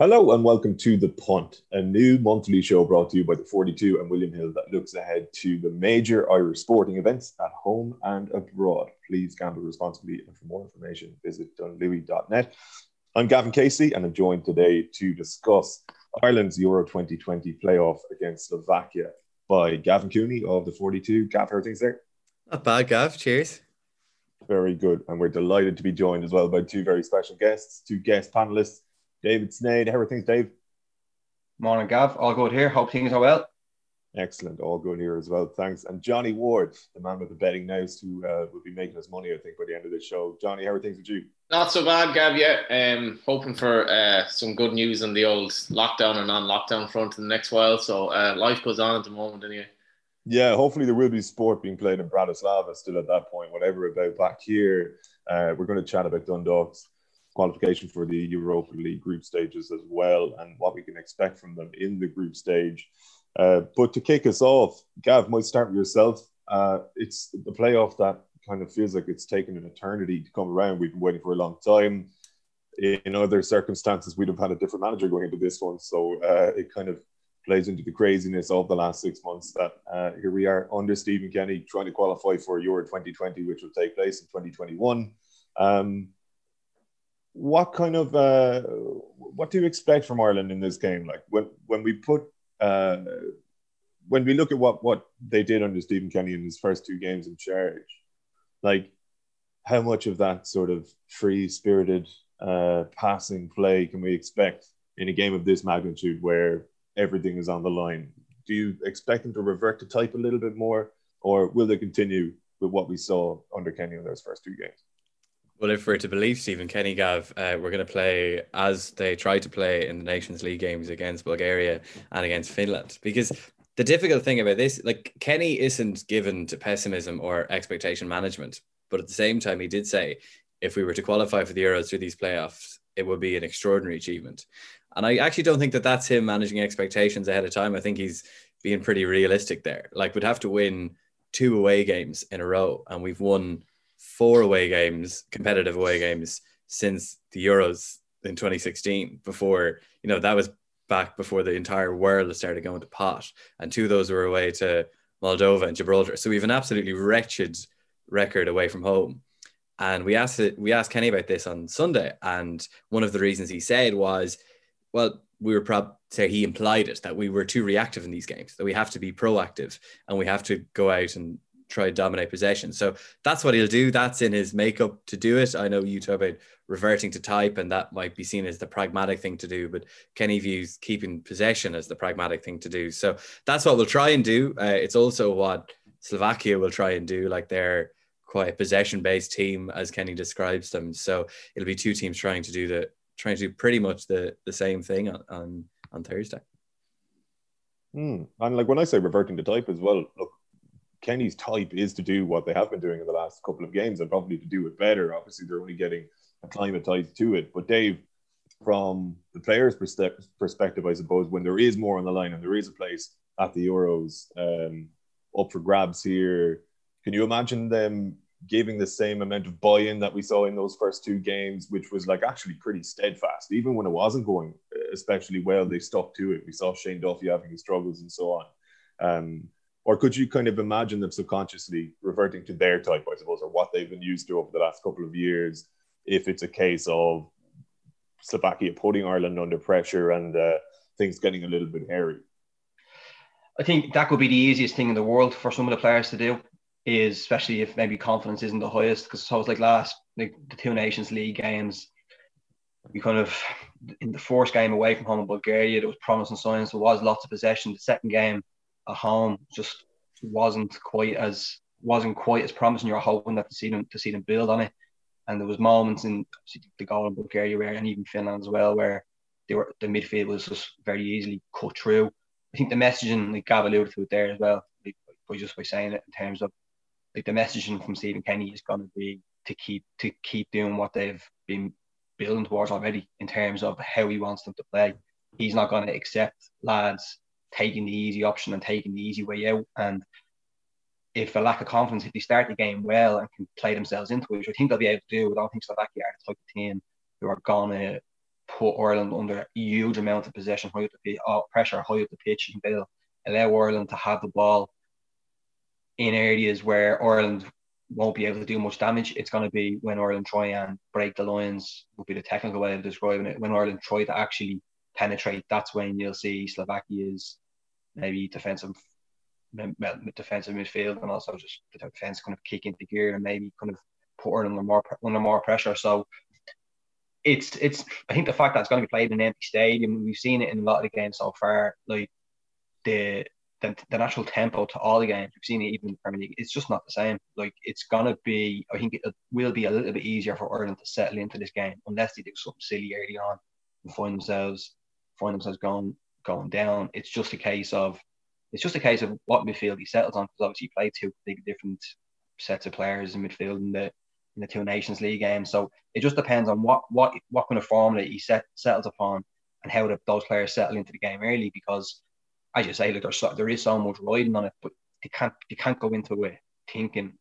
Hello and welcome to The Punt, a new monthly show brought to you by the 42 and William Hill that looks ahead to the major Irish sporting events at home and abroad. Please gamble responsibly and for more information visit dunlewy.net. I'm Gavin Casey and I'm joined today to discuss Ireland's Euro 2020 playoff against Slovakia by Gavin Cooney of the 42. Gav, how are things there? Not bad, Gav. Cheers. Very good. And we're delighted to be joined as well by two very special guests, two guest panelists. David Sneyd. How are things, Dave? Morning, Gav. All good here. Hope things are well. Excellent. All good here as well. Thanks. And Johnny Ward, the man with the betting nous, who uh, will be making us money, I think, by the end of the show. Johnny, how are things with you? Not so bad, Gav. Yeah, um, hoping for uh, some good news on the old lockdown and non-lockdown front in the next while. So uh, life goes on at the moment, anyway. Yeah, hopefully there will be sport being played in Bratislava still at that point. Whatever about back here, uh, we're going to chat about Dundalk's qualification for the Europa League group stages as well, and what we can expect from them in the group stage. Uh, but to kick us off, Gav, might start with yourself. Uh, it's the playoff that kind of feels like it's taken an eternity to come around. We've been waiting for a long time. In other circumstances, we'd have had a different manager going into this one, so uh, it kind of plays into the craziness of the last six months. That uh, here we are under Stephen Kenny trying to qualify for Euro 2020, which will take place in 2021. Um, what kind of uh, what do you expect from Ireland in this game? Like when when we put uh, when we look at what what they did under Stephen Kenny in his first two games in charge, like how much of that sort of free spirited uh, passing play can we expect in a game of this magnitude where everything is on the line? Do you expect them to revert to type a little bit more, or will they continue with what we saw under Kenny in those first two games? Well, if we're to believe Stephen Kenny, Gav, uh, we're going to play as they tried to play in the Nations League games against Bulgaria and against Finland. Because the difficult thing about this, like Kenny isn't given to pessimism or expectation management, but at the same time, he did say if we were to qualify for the Euros through these playoffs, it would be an extraordinary achievement. And I actually don't think that that's him managing expectations ahead of time. I think he's being pretty realistic there. Like, we'd have to win two away games in a row, and we've won four away games, competitive away games since the Euros in 2016. Before you know that was back before the entire world started going to pot, and two of those were away to Moldova and Gibraltar. So we have an absolutely wretched record away from home. And we asked it, we asked Kenny about this on Sunday, and one of the reasons he said was, well, we were prob say he implied it that we were too reactive in these games, that we have to be proactive and we have to go out and try to dominate possession. So that's what he'll do. That's in his makeup to do it. I know you talk about reverting to type, and that might be seen as the pragmatic thing to do, but Kenny views keeping possession as the pragmatic thing to do. So that's what we'll try and do. Uh, it's also what Slovakia will try and do, like they're quite a possession based team, as Kenny describes them. So it'll be two teams trying to do the trying to do pretty much the the same thing on on, on Thursday. Hmm. And like when I say reverting to type as well, look, Kenny's type is to do what they have been doing in the last couple of games and probably to do it better. Obviously, they're only getting acclimatized to it. But Dave, from the player's perspective, I suppose, when there is more on the line and there is a place at the Euros um, up for grabs here, can you imagine them giving the same amount of buy-in that we saw in those first two games, which was like actually pretty steadfast, even when it wasn't going especially well, they stuck to it. We saw Shane Duffy having his struggles and so on. Um, or could you kind of imagine them subconsciously reverting to their type, I suppose, or what they've been used to over the last couple of years, if it's a case of Slovakia putting Ireland under pressure and uh, things getting a little bit hairy? I think that could be the easiest thing in the world for some of the players to do, is especially if maybe confidence isn't the highest. Because it's always like last, like the two Nations League games, we kind of in the first game away from home in Bulgaria, there was promising signs. There was lots of possession. The second game at home just wasn't quite as wasn't quite as promising. You're hoping that to see them to see them build on it. And there was moments in the goal in Bulgaria where, and even Finland as well, where they were the midfield was just very easily cut through. I think the messaging, like Gav alluded to it there as well, like, by just by saying it in terms of like the messaging from Stephen Kenny is going to be to keep to keep doing what they've been building towards already in terms of how he wants them to play. He's not going to accept lads taking the easy option and taking the easy way out. And if a lack of confidence, if they start the game well and can play themselves into it, which I think they'll be able to do, I don't think Slovakia are the type of team who are gonna put Ireland under a huge amount of possession, high up the uh, pressure high up the pitch, and they'll allow Ireland to have the ball in areas where Ireland won't be able to do much damage. It's going to be when Ireland try and break the lines, would be the technical way of describing it. When Ireland try to actually penetrate, that's when you'll see Slovakia's maybe defensive defensive midfield and also just the defense kind of kick into gear and maybe kind of put Ireland under more under more pressure. So it's it's I think the fact that it's going to be played in an empty stadium, we've seen it in a lot of the games so far. Like the the, the natural tempo to all the games, we've seen it even in the Premier League. It's just not the same. Like it's gonna be, I think it will be a little bit easier for Ireland to settle into this game unless they do something silly early on and find themselves find themselves going going down. It's just a case of it's just a case of what midfield he settles on because obviously he played two big different sets of players in midfield in the in the two Nations League game. So it just depends on what what what kind of formula he set, settles upon and how the, those players settle into the game early. Because as you say, like there's so, there is so much riding on it, but they can't you can't go into it thinking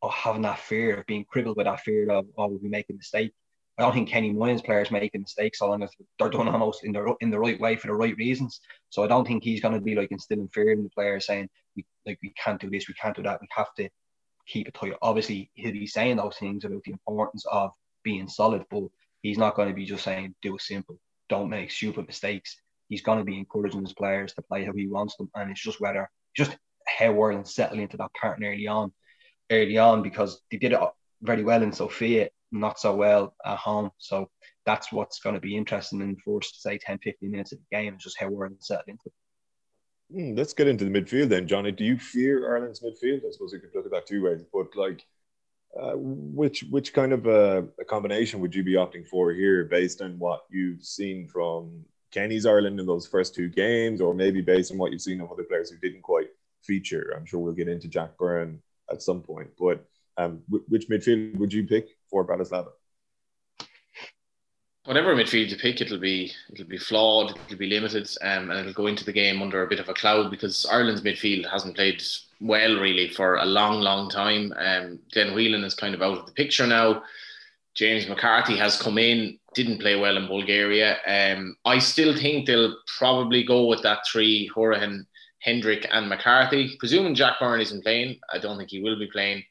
or having that fear of being crippled with that fear of oh we'll be making a mistake. I don't think Kenny Moynes players making mistakes so long as they're done almost in the in the right way for the right reasons. So I don't think he's going to be like instilling fear in the players saying we like we can't do this, we can't do that, we have to keep it tight. Obviously, he'll be saying those things about the importance of being solid, but he's not going to be just saying do it simple, don't make stupid mistakes. He's going to be encouraging his players to play how he wants them, and it's just whether just how Ireland settle into that pattern early on, early on because they did it very well in Sofia, not so well at home. So that's what's going to be interesting in the first say 10, 15 minutes of the game, is just how Ireland settle into it. Hmm, let's get into the midfield then, Johnny. Do you fear Ireland's midfield? I suppose you could look at that two ways, but like, uh, which which kind of a, a, combination would you be opting for here, based on what you've seen from Kenny's Ireland in those first two games, or maybe based on what you've seen of other players who didn't quite feature? I'm sure we'll get into Jack Byrne at some point, but um, which midfield would you pick for Bratislava? whatever midfield you pick, it'll be it'll be flawed, it'll be limited, um, and it'll go into the game under a bit of a cloud because Ireland's midfield hasn't played well really for a long, long time. Um, Glenn Whelan is kind of out of the picture now. James McCarthy has come in, didn't play well in Bulgaria. Um, I still think they'll probably go with that three: Hourihane, Hendrick, and McCarthy. Presuming Jack Byrne isn't playing, I don't think he will be playing.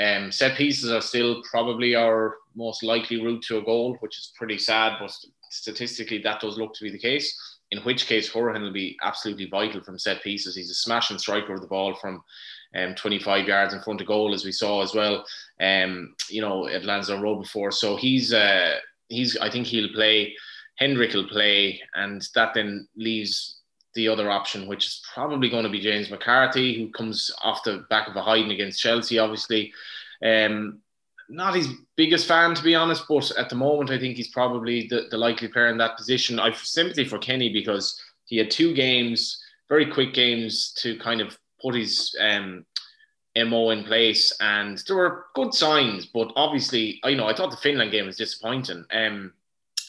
Um, set pieces are still probably our most likely route to a goal, which is pretty sad, but statistically that does look to be the case. In which case, Hourihane will be absolutely vital from set pieces. He's a smashing striker of the ball from um, 25 yards in front of goal, as we saw as well. Um, you know, at Lansdowne Road before, so he's uh, he's. I think he'll play. Hendrick will play, and that then leaves the other option, which is probably going to be James McCarthy, who comes off the back of a hiding against Chelsea, obviously. Um, not his biggest fan, to be honest, but at the moment, I think he's probably the, the likely player in that position. I've sympathy for Kenny because he had two games, very quick games to kind of put his um, MO in place, and there were good signs, but obviously, I you know I thought the Finland game was disappointing. Um,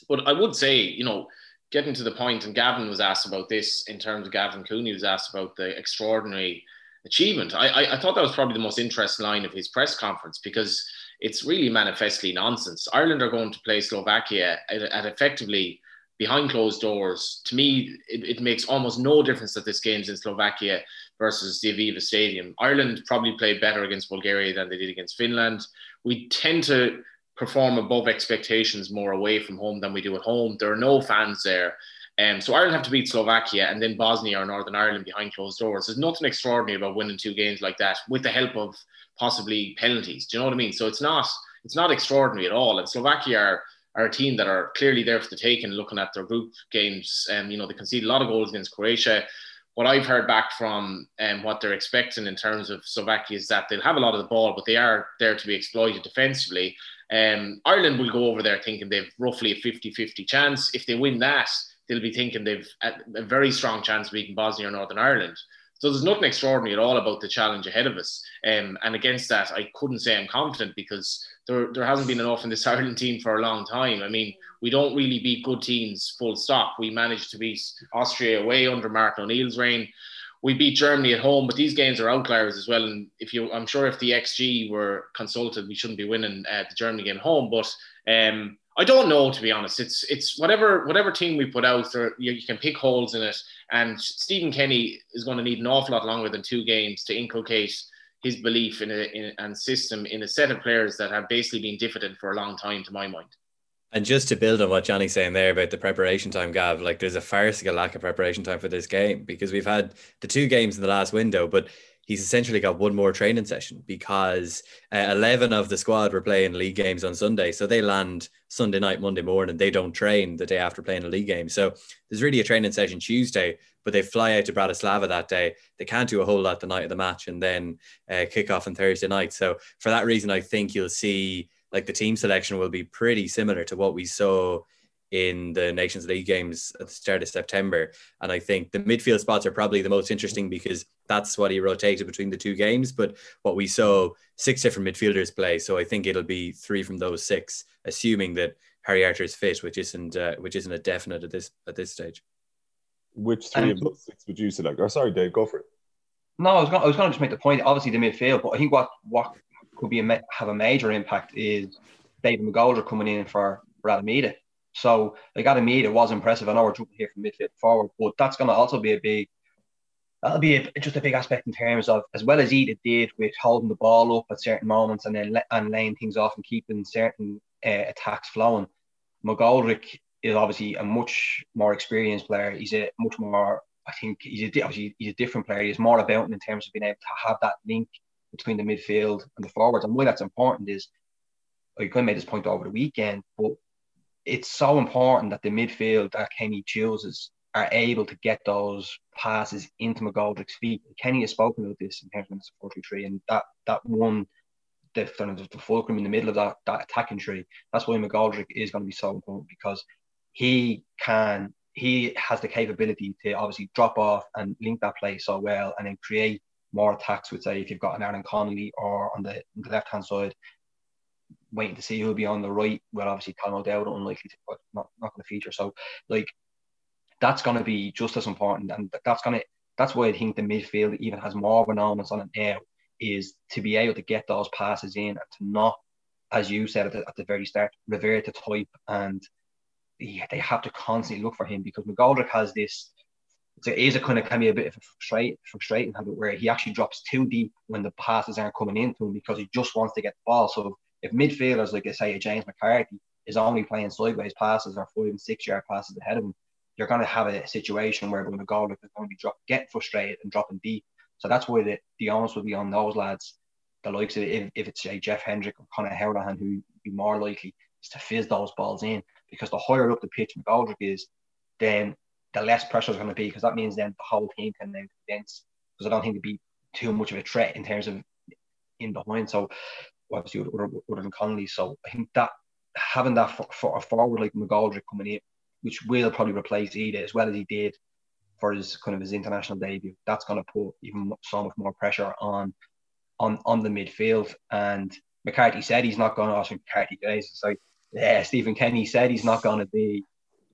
but I would say, you know, getting to the point, and Gavin was asked about this in terms of Gavin Cooney was asked about the extraordinary achievement. I, I, I, thought that was probably the most interesting line of his press conference because it's really manifestly nonsense. Ireland are going to play Slovakia at, at effectively behind closed doors. To me, it, it, makes almost no difference that this game's in Slovakia versus the Aviva Stadium. Ireland probably played better against Bulgaria than they did against Finland. We tend to perform above expectations more away from home than we do at home. There are no fans there. Um, so Ireland have to beat Slovakia and then Bosnia or Northern Ireland behind closed doors. There's nothing extraordinary about winning two games like that with the help of possibly penalties. Do you know what I mean? So it's not it's not extraordinary at all. And Slovakia are, are a team that are clearly there for the taking. Looking at their group games, and um, you know they conceded a lot of goals against Croatia. What I've heard back from um, what they're expecting in terms of Slovakia is that they'll have a lot of the ball, but they are there to be exploited defensively. Um, Ireland will go over there thinking they've roughly a 50 50 chance. If they win that, they'll be thinking they've a very strong chance of beating Bosnia or Northern Ireland. So there's nothing extraordinary at all about the challenge ahead of us. Um, and against that, I couldn't say I'm confident because there, there hasn't been enough in this Ireland team for a long time. I mean, we don't really beat good teams full stop. We managed to beat Austria away under Martin O'Neill's reign we beat Germany at home, but these games are outliers as well. And if you, I'm sure if the XG were consulted, we shouldn't be winning uh, the Germany game home. But um, I don't know to be honest. It's it's whatever whatever team we put out there, you, you, can pick holes in it. And Stephen Kenny is going to need an awful lot longer than two games to inculcate his belief in a in, and system in a set of players that have basically been diffident for a long time, to my mind. And just to build on what Johnny's saying there about the preparation time, Gav, like there's a farcical lack of preparation time for this game because we've had the two games in the last window, but he's essentially got one more training session because uh, 11 of the squad were playing league games on Sunday. So they land Sunday night, Monday morning. And they don't train the day after playing a league game. So there's really a training session Tuesday, but they fly out to Bratislava that day. They can't do a whole lot the night of the match and then uh, kick off on Thursday night. So for that reason, I think you'll see like the team selection will be pretty similar to what we saw in the Nations League games at the start of September. And I think the midfield spots are probably the most interesting because that's what he rotated between the two games. But what we saw six different midfielders play. So I think it'll be three from those six, assuming that Harry Arter is fit, which isn't uh, which isn't a definite at this at this stage. Which three um, of those six would you select? Or oh, sorry, Dave, go for it. No, I was going. I was going to just make the point. Obviously, the midfield, but I think what what could be a, have a major impact is David McGoldrick coming in for, for Adam Idah. So like It was impressive. I know we're jumping here from midfield forward, but that's going to also be a big. That'll be a, just a big aspect in terms of as well as Idah did with holding the ball up at certain moments and then and laying things off and keeping certain uh, attacks flowing. McGoldrick is obviously a much more experienced player. He's a much more, I think, he's a, obviously he's a different player. He's more about in terms of being able to have that link between the midfield and the forwards. And why that's important is, I kind of made this point over the weekend, but it's so important that the midfield that Kenny chooses are able to get those passes into McGoldrick's feet. Kenny has spoken about this in terms of the 43, and that that one the, the fulcrum in the middle of that, that attacking tree. That's why McGoldrick is going to be so important because he can he has the capability to obviously drop off and link that play so well and then create more attacks would say if you've got an Aaron Connolly or on the, the left hand side waiting to see who'll be on the right. Well, obviously, Callum O'Dowda unlikely to, but not, not going to feature. So, like, that's going to be just as important, and that's going to that's why I think the midfield even has more of an onus on it now is to be able to get those passes in and to not, as you said at the, at the very start, revert to type and yeah, they have to constantly look for him because McGoldrick has this. It is a kind of can be a bit of a frustrate, frustrating habit where he actually drops too deep when the passes aren't coming into him because he just wants to get the ball. So if midfielders like I say James McCarthy is only playing sideways passes or five and six yard passes ahead of him, you're going to have a situation where the goal is going to be drop, getting frustrated and dropping deep. So that's why the, the onus will be on those lads, the likes of if, if it's say Jeff Hendrick or Conor Hourihane who be more likely is to fizz those balls in because the higher up the pitch McGoldrick is, then the less pressure is going to be because that means then the whole team can then condense because I don't think it'd be too much of a threat in terms of in behind. So obviously other than Connolly. So I think that having that for, for a forward like McGoldrick coming in, which will probably replace Idah as well as he did for his kind of his international debut, that's going to put even so much more pressure on on on the midfield. And McCarthy said he's not going to. Also, McCarthy guys, it's like yeah, Stephen Kenny said he's not going to be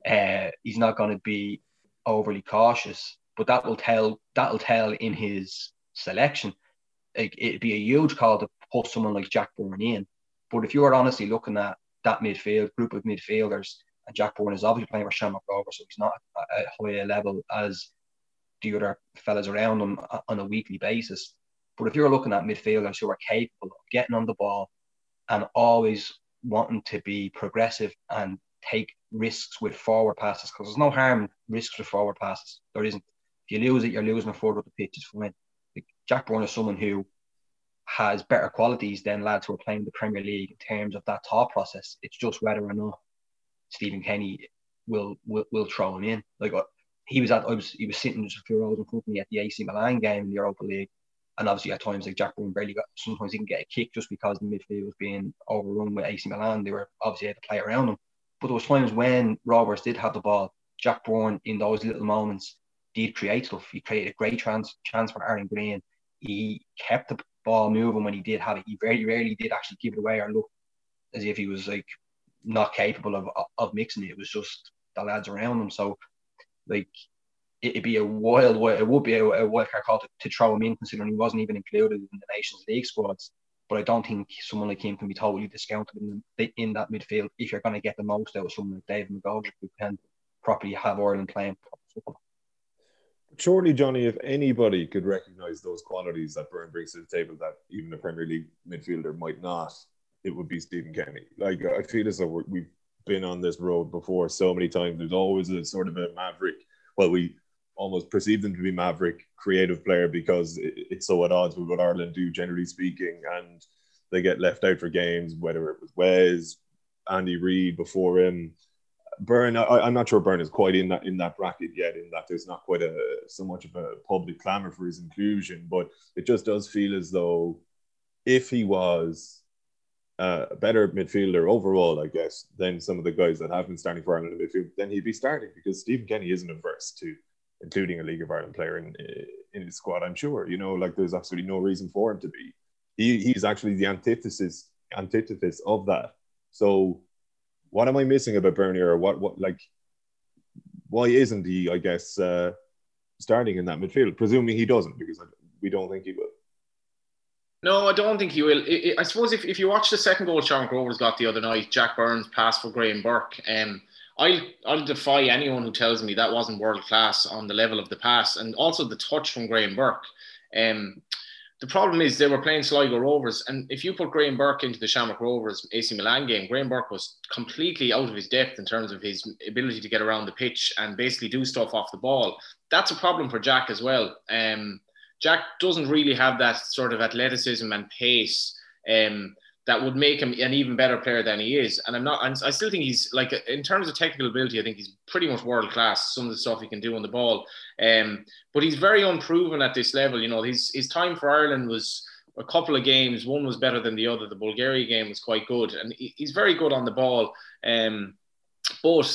uh, he's not going to be overly cautious, but that will tell that will tell in his selection. Like, it'd be a huge call to someone like Jack Byrne in. But if you're honestly looking at that midfield group of midfielders, and Jack Byrne is obviously playing with Shamrock Rovers, so he's not at a higher level as the other fellas around him on a weekly basis. But if you're looking at midfielders who are capable of getting on the ball and always wanting to be progressive and take risks with forward passes, because there's no harm risks with forward passes. There isn't. If you lose it, you're losing a forward up the pitch. It's fine. Jack Byrne is someone who has better qualities than lads who are playing the Premier League in terms of that thought process. It's just whether or not Stephen Kenny will will, will throw him in. Like uh, he was at, I was he was sitting just a few rows in front of me at the AC Milan game in the Europa League, and obviously at times like Jack Byrne barely got. Sometimes he can get a kick just because the midfield was being overrun with AC Milan. They were obviously able to play around him, but there was times when Roberts did have the ball. Jack Byrne in those little moments did create stuff. He created a great chance chance for Aaron Greene. He kept the ball moving when he did have it. He very rarely did actually give it away or look as if he was like not capable of of mixing it. It was just the lads around him. So like it'd be a wild, it would be a, a wild card call to, to throw him in, considering he wasn't even included in the Nations League squads. but I don't think someone like him can be totally discounted in, the, in that midfield if you're going to get the most out of someone like David McGoldrick who can properly have Ireland playing football. Surely, Johnny, if anybody could recognise those qualities that Byrne brings to the table that even a Premier League midfielder might not, it would be Stephen Kenny. Like I feel as though we've been on this road before so many times. There's always a sort of a maverick. Well, we almost perceive them to be maverick creative player because it's so at odds with what Ireland do, generally speaking, and they get left out for games, whether it was Wes, Andy Reid before him. Byrne, I, am not sure Byrne is quite in that in that bracket yet. In that there's not quite a so much of a public clamor for his inclusion, but it just does feel as though if he was a better midfielder overall, I guess, than some of the guys that have been starting for Ireland in midfield, then he'd be starting because Stephen Kenny isn't averse to including a League of Ireland player in in his squad. I'm sure. You know, like there's absolutely no reason for him to be. He, he's actually the antithesis antithesis of that. So, what am I missing about Bernier? Or what what like why isn't he? I guess uh, starting in that midfield. Presuming he doesn't, because we don't think he will. No, I don't think he will. I suppose if, if you watch the second goal Shamrock Rovers got the other night, Jack Byrne's pass for Graham Burke, um, I'll I'll defy anyone who tells me that wasn't world class on the level of the pass and also the touch from Graham Burke. Um, the problem is they were playing Sligo Rovers, and if you put Graham Burke into the Shamrock Rovers AC Milan game, Graham Burke was completely out of his depth in terms of his ability to get around the pitch and basically do stuff off the ball. That's a problem for Jack as well. Um, Jack doesn't really have that sort of athleticism and pace. Um, that would make him an even better player than he is. And I'm not, I'm, i still think he's like, in terms of technical ability, I think he's pretty much world class. Some of the stuff he can do on the ball. Um, but he's very unproven at this level. You know, his, his time for Ireland was a couple of games. One was better than the other. The Bulgaria game was quite good. And he's very good on the ball. Um, but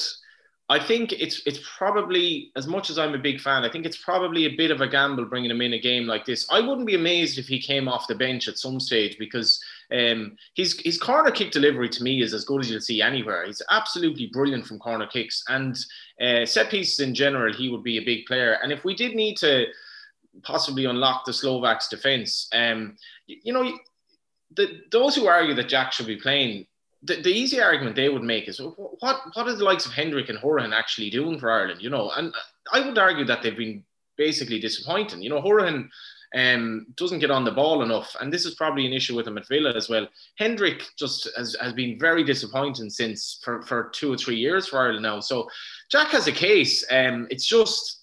I think it's it's probably as much as I'm a big fan. I think it's probably a bit of a gamble bringing him in a game like this. I wouldn't be amazed if he came off the bench at some stage because um, his his corner kick delivery to me is as good as you'll see anywhere. He's absolutely brilliant from corner kicks and uh, set pieces in general. He would be a big player. And if we did need to possibly unlock the Slovaks defense, um, you, you know, the, those who argue that Jack should be playing the, the easy argument they would make is what what are the likes of Hendrick and Hourihane actually doing for Ireland? You know, and I would argue that they've been basically disappointing. You know, Hourihane um, doesn't get on the ball enough, and this is probably an issue with him at Villa as well. Hendrick just has, has been very disappointing since for, for two or three years for Ireland now. So Jack has a case. Um, it's just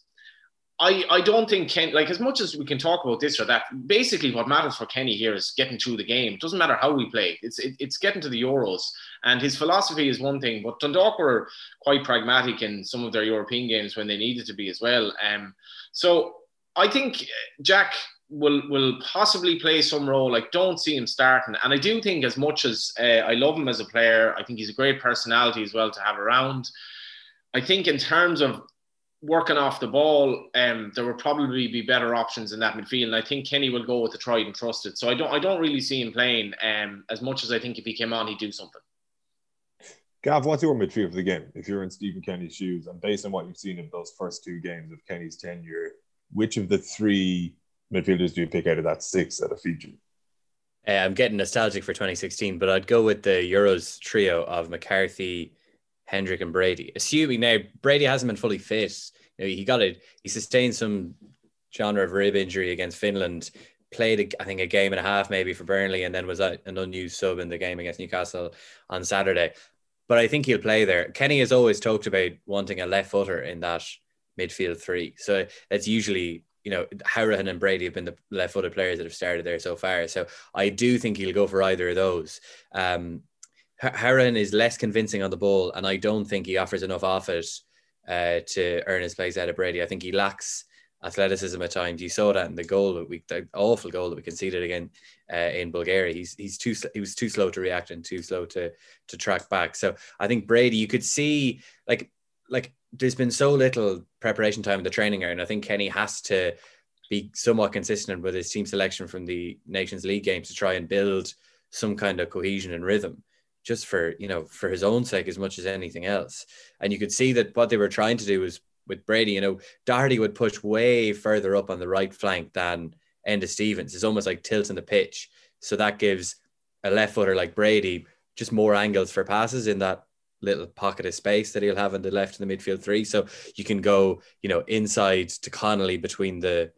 I, I don't think Ken like as much as we can talk about this or that. Basically, what matters for Kenny here is getting through the game. It doesn't matter how we play. It's it, it's getting to the Euros, and his philosophy is one thing. But Dundalk were quite pragmatic in some of their European games when they needed to be as well. Um, so I think Jack will will possibly play some role. Like don't see him starting, and I do think as much as uh, I love him as a player, I think he's a great personality as well to have around. I think in terms of working off the ball, um, there will probably be better options in that midfield. And I think Kenny will go with the tried and trusted. So I don't I don't really see him playing um, as much as I think if he came on, he'd do something. Gav, what's your midfield for the game? If you're in Stephen Kenny's shoes, and based on what you've seen of those first two games of Kenny's tenure, which of the three midfielders do you pick out of that six have featured? Uh, I'm getting nostalgic for 2016, but I'd go with the Euros trio of McCarthy, Hendrick and Brady. Assuming now Brady hasn't been fully fit, you know, he got it. He sustained some genre of rib injury against Finland. Played, I think, a game and a half maybe for Burnley, and then was an unused sub in the game against Newcastle on Saturday. But I think he'll play there. Kenny has always talked about wanting a left footer in that midfield three. So it's usually you know, Hourihane and Brady have been the left-footed players that have started there so far. So I do think he'll go for either of those. Um, Hourihane is less convincing on the ball, and I don't think he offers enough off it uh, to earn his place out of Brady. I think he lacks athleticism at times. You saw that in the goal that we, the awful goal that we conceded again uh, in Bulgaria. He's he's too he was too slow to react and too slow to to track back. So I think Brady, you could see like like there's been so little preparation time in the training area, and I think Kenny has to be somewhat consistent with his team selection from the Nations League games to try and build some kind of cohesion and rhythm just for you know for his own sake as much as anything else. And you could see that what they were trying to do was with Brady. You know, Doherty would push way further up on the right flank than Enda Stevens. It's almost like tilting the pitch. So that gives a left footer like Brady, just more angles for passes in that little pocket of space that he'll have on the left in the midfield three. So you can go, you know, inside to Connolly between the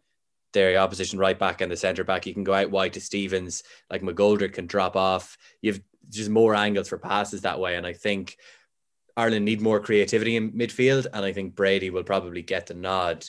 their opposition right back and the centre back. You can go out wide to Stevens, like McGoldrick can drop off. You've just more angles for passes that way. And I think Ireland need more creativity in midfield. And I think Brady will probably get the nod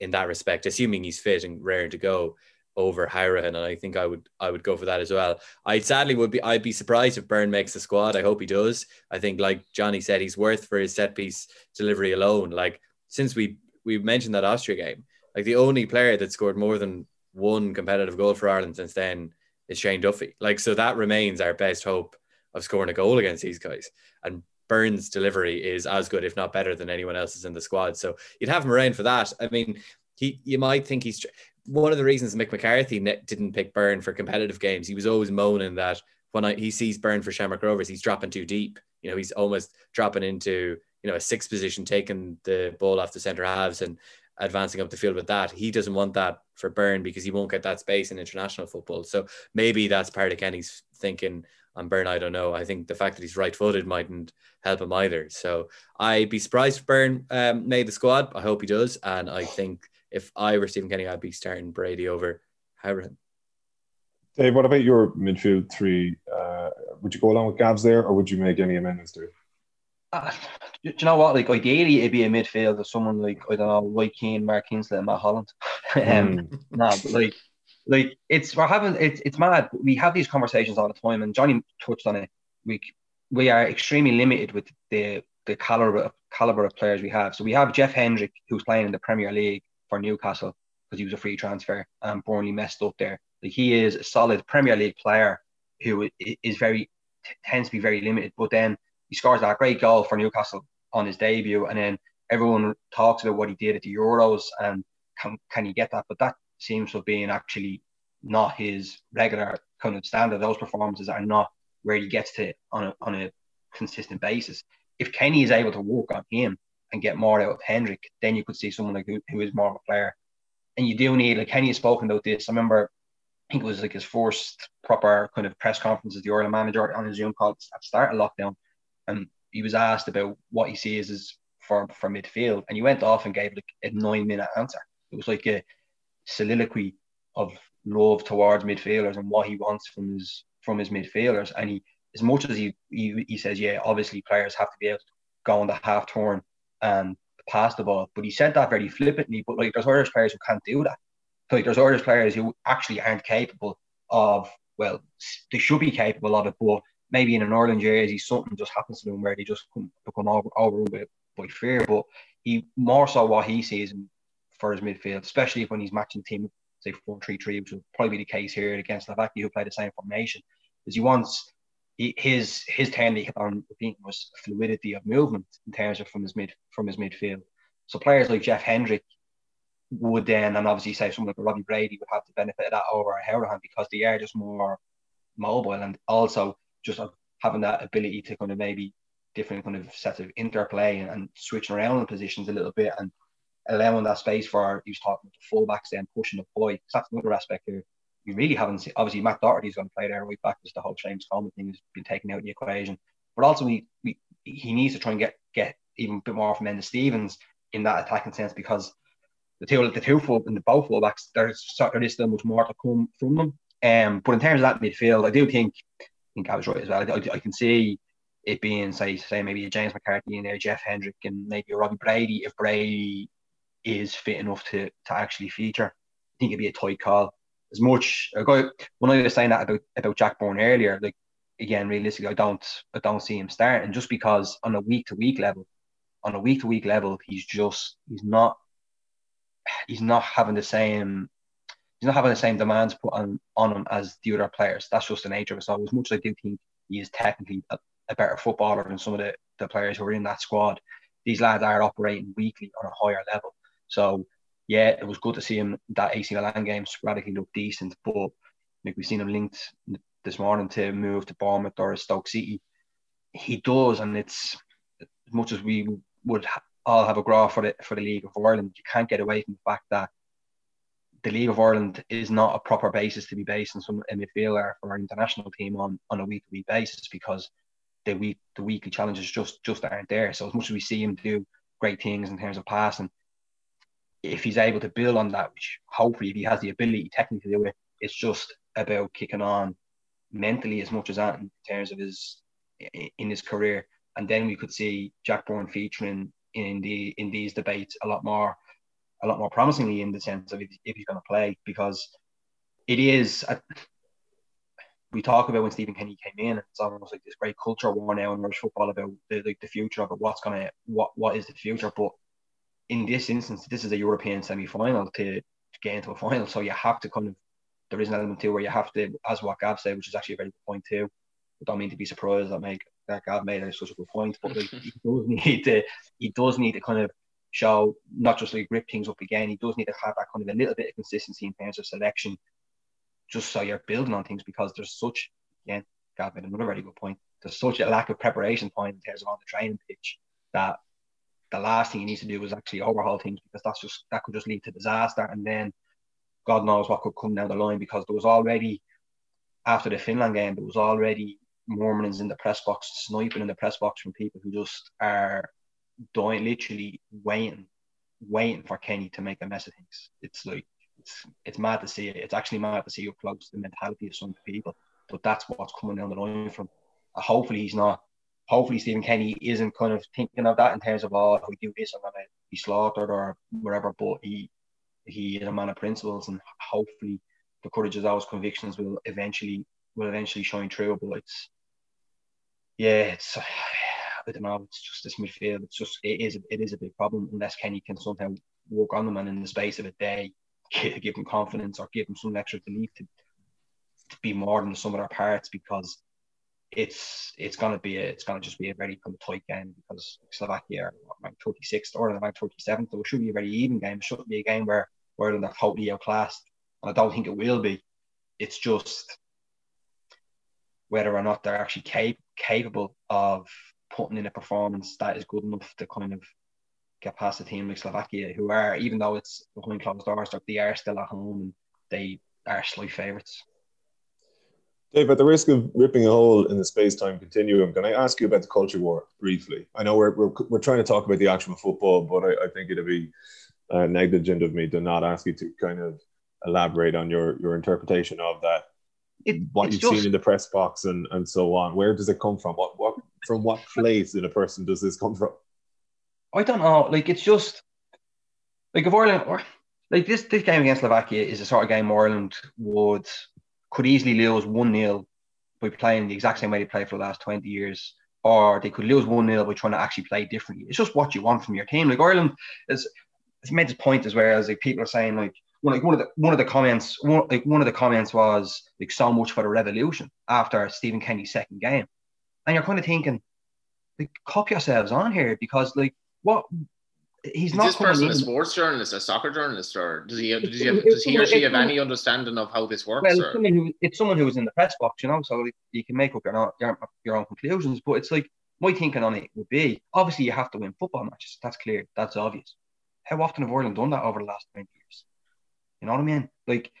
in that respect, assuming he's fit and raring to go over Hourihane, and I think I would I would go for that as well. I sadly would be I'd be surprised if Byrne makes the squad. I hope he does. I think like Johnny said, he's worth for his set piece delivery alone. Like since we we mentioned that Austria game, like the only player that scored more than one competitive goal for Ireland since then is Shane Duffy. Like so that remains our best hope of scoring a goal against these guys. And Byrne's delivery is as good, if not better, than anyone else's in the squad. So you'd have him around for that. I mean, he you might think he's one of the reasons Mick McCarthy didn't pick Byrne for competitive games. He was always moaning that when I, he sees Byrne for Shamrock Rovers, he's dropping too deep. You know, he's almost dropping into you know a six position, taking the ball off the centre halves and advancing up the field with that. He doesn't want that for Byrne because he won't get that space in international football. So maybe that's part of Kenny's thinking on Byrne. I don't know. I think the fact that he's right footed mightn't help him either. So I'd be surprised if Byrne um, made the squad. I hope he does. And I think if I were Stephen Kenny, I'd be starting Brady over Hourihane. Dave, what about your midfield three? Uh, would you go along with Gavs there, or would you make any amendments there? Uh, do you know what? Like ideally, it'd be a midfield of someone like I don't know, Roy Keane, Mark Kinsella, and Matt Holland. um, mm. nah, but like, like it's we're having it's it's mad. We have these conversations all the time, and Johnny touched on it. We we are extremely limited with the the caliber caliber of players we have. So we have Jeff Hendrick, who's playing in the Premier League for Newcastle because he was a free transfer and Burnley messed up there. Like he is a solid Premier League player who is very tends to be very limited, but then he scores that great goal for Newcastle on his debut, and then everyone talks about what he did at the Euros and can can he get that? But that seems to be actually not his regular kind of standard. Those performances are not where he gets to on a on a consistent basis. If Kenny is able to work on him and get more out of Hendrick, then you could see someone like who, who is more of a player. And you do need like Kenny has spoken about this. I remember I think it was like his first proper kind of press conference as the Ireland manager on his Zoom call at the start of lockdown. And he was asked about what he sees as for, for midfield. And he went off and gave like a nine minute answer. It was like a soliloquy of love towards midfielders and what he wants from his from his midfielders. And he as much as he, he he says, yeah, obviously players have to be able to go on the half turn and pass the ball. But he said that very flippantly. But like there's Irish players who can't do that. Like there's Irish players who actually aren't capable of well, they should be capable of it, but maybe in an Ireland jersey something just happens to them where they just become over overruled by, by fear. But he more so what he sees for his midfield, especially when he's matching team say four three three, which will probably be the case here against Slovakia who play the same formation, is he wants his his turn he on repeating was fluidity of movement in terms of from his mid from his midfield. So players like Jeff Hendrick would then, and obviously say someone like Robbie Brady would have the benefit of that over Hourihane because they are just more mobile and also just having that ability to kind of maybe different kind of sets of interplay and, and switching around the positions a little bit and allowing that space for he was talking to fullbacks then pushing the boy. That's another aspect here you really haven't seen. Obviously, Matt Doherty's going to play there right back because the whole Seamus Coleman thing has been taken out of the equation. But also, we, we he needs to try and get get even a bit more from Enda Stevens in that attacking sense because the two the two full and the both fullbacks there's there is still much more to come from them. Um, but in terms of that midfield, I do think I think I was right as well. I, I, can see it being say say maybe a James McCarthy in there, Jeff Hendrick, and maybe a Robbie Brady if Brady is fit enough to to actually feature. I think it'd be a tight call as much. When I was saying that about about Jack Byrne earlier, like again, realistically, I don't I don't see him starting just because on a week to week level, on a week to week level, he's just he's not he's not having the same he's not having the same demands put on on him as the other players. That's just the nature of it. So as much as I do think he is technically a, a better footballer than some of the, the players who are in that squad, these lads are operating weekly on a higher level. So yeah, it was good to see him that AC Milan game sporadically look decent, but like we've seen him linked this morning to move to Bournemouth or Stoke City. He does, and it's as much as we would all have a graph for the for the League of Ireland, you can't get away from the fact that the League of Ireland is not a proper basis to be based on some midfielder for our international team on, on a week to week basis because the week the weekly challenges just just aren't there. So as much as we see him do great things in terms of passing, if he's able to build on that, which hopefully if he has the ability technically to do it, it's just about kicking on mentally as much as that in terms of his in his career. And then we could see Jack Byrne featuring in the in these debates a lot more a lot more promisingly in the sense of if, if he's going to play because it is a, we talk about when Stephen Kenny came in it's almost like this great culture war now in Irish football about the the future of it what's gonna what what is the future but in this instance this is a European semi-final to, to get into a final so you have to kind of there is an element too where you have to as what Gav said which is actually a very good point too I don't mean to be surprised that make that Gav made such a good point but like, he does need to he does need to kind of show not just like rip things up again. He does need to have that kind of a little bit of consistency in terms of selection, just so you're building on things because there's such again, made another very good point. There's such a lack of preparation point in terms of on the training pitch that the last thing he needs to do is actually overhaul things because that's just that could just lead to disaster and then God knows what could come down the line because there was already after the Finland game there was already murmurings in the press box, sniping in the press box from people who just are dying, literally waiting, waiting for Kenny to make a mess of things. It's like it's it's mad to see it. It's actually mad to see how close the mentality of some people. But that's what's coming down the line from. Hopefully he's not. Hopefully Stephen Kenny isn't kind of thinking of that in terms of oh if we do this I'm gonna be slaughtered or whatever. But he he is a man of principles and hopefully the courage of those convictions will eventually will eventually shine through. But it's yeah, it's I don't know. It's just this midfield. It's just it is it is a big problem unless Kenny can somehow work on them and in the space of a day give them confidence or give them some extra belief to, to be more than sum of their parts because it's it's gonna be a, it's gonna just be a very kind of tight game because Slovakia are ranked 36th or they're ranked 37th, so it should be a very even game. It shouldn't be a game where where they're totally outclassed, and I don't think it will be. It's just whether or not they're actually cap- capable of putting in a performance that is good enough to kind of get past a team like Slovakia, who are, even though it's behind closed doors, they are still at home and they are slight favourites. Dave, at the risk of ripping a hole in the space-time continuum, can I ask you about the culture war briefly? I know we're, we're, we're trying to talk about the actual football, but I, I think it'd be uh, negligent of me to not ask you to kind of elaborate on your, your interpretation of that, it, what you've just, seen in the press box and, and so on. Where does it come from? What, what from what place in a person does this come from? I don't know. Like it's just like if Ireland or like this this game against Slovakia is a sort of game Ireland would could easily lose one 0 by playing the exact same way they played for the last twenty years, or they could lose one 0 by trying to actually play differently. It's just what you want from your team. Like Ireland is it's made this point as well as like people are saying like one, like one of the one of the comments one, like one of the comments was like so much for the revolution after Stephen Kenny's second game and you're kind of thinking, like, cop yourselves on here because, like, what he's is not. This person in. a sports journalist, a soccer journalist, or does he does he, have, does he or she have any understanding of how this works? Well, it's someone, who, it's someone who's in the press box, you know, so you can make up your, your your own conclusions. But it's like my thinking on it would be obviously you have to win football matches. That's clear. That's obvious. How often have Ireland done that over the last 20 years? You know what I mean? Like,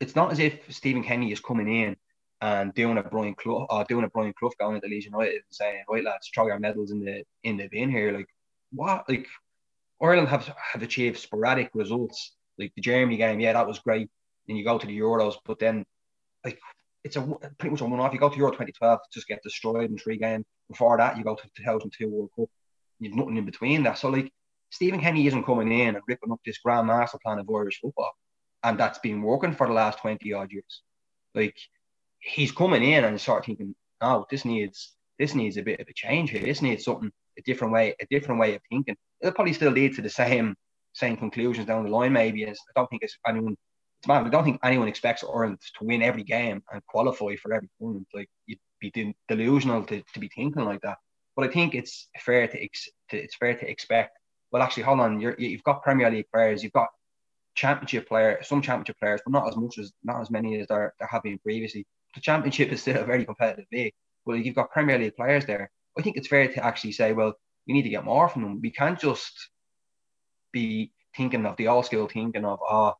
it's not as if Stephen Kenny is coming in and doing a Brian Clough, uh, doing a Brian Clough going into Leeds United and saying, "Right, lads, throw your medals in the in the bin here." Like, what? Like, Ireland have have achieved sporadic results. Like the Germany game, yeah, that was great. Then you go to the Euros, but then like it's a pretty much a one-off. You go to Euro 2012, just get destroyed in three games. Before that, you go to 2002 World Cup. You've nothing in between that. So like Stephen Kenny isn't coming in and ripping up this grand master plan of Irish football, and that's been working for the last 20 odd years. Like he's coming in and start thinking, oh, this needs this needs a bit of a change here. This needs something a different way, a different way of thinking. It'll probably still lead to the same same conclusions down the line. Maybe as I don't think it's anyone. It's I don't think anyone expects Ireland to win every game and qualify for every tournament. Like you'd be delusional to, to be thinking like that. But I think it's fair to, ex, to it's fair to expect. Well, actually, hold on. You're, you've got Premier League players. You've got championship players, some championship players, but not as much as not as many as there, there have been previously the championship is still a very competitive league. Well, you've got Premier League players there. I think it's fair to actually say, well, we need to get more from them. We can't just be thinking of the old school thinking of oh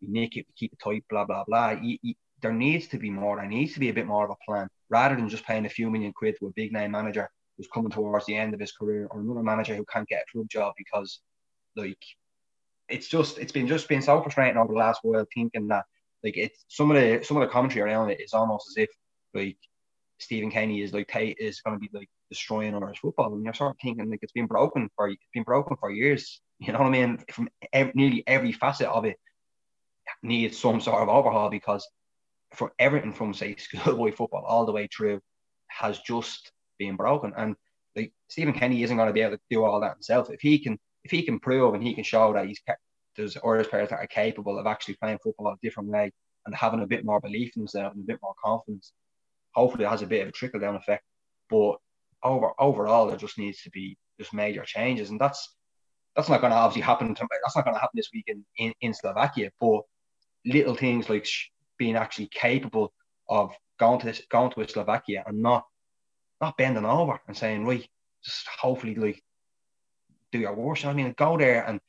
we nick it, we keep it tight, blah blah blah. You, you, there needs to be more. There needs to be a bit more of a plan rather than just paying a few million quid to a big name manager who's coming towards the end of his career or another manager who can't get a club job because like it's just it's been just been so frustrating over the last while thinking that like it's some of the some of the commentary around it is almost as if like Stephen Kenny is like is going to be like destroying Irish football, and you're sort of thinking like it's been broken for it's been broken for years. You know what I mean? From every, nearly every facet of it needs some sort of overhaul because for everything from say schoolboy football all the way through has just been broken. And like Stephen Kenny isn't going to be able to do all that himself. If he can, if he can prove and he can show that he's there's Irish players that are capable of actually playing football a different way and having a bit more belief in themselves and a bit more confidence, hopefully it has a bit of a trickle down effect. But over overall, there just needs to be just major changes, and that's that's not going to obviously happen. To, that's not going to happen this week in, in, in Slovakia. But little things like being actually capable of going to this, going to Slovakia and not not bending over and saying, right, just hopefully like do your worst. I mean, go there and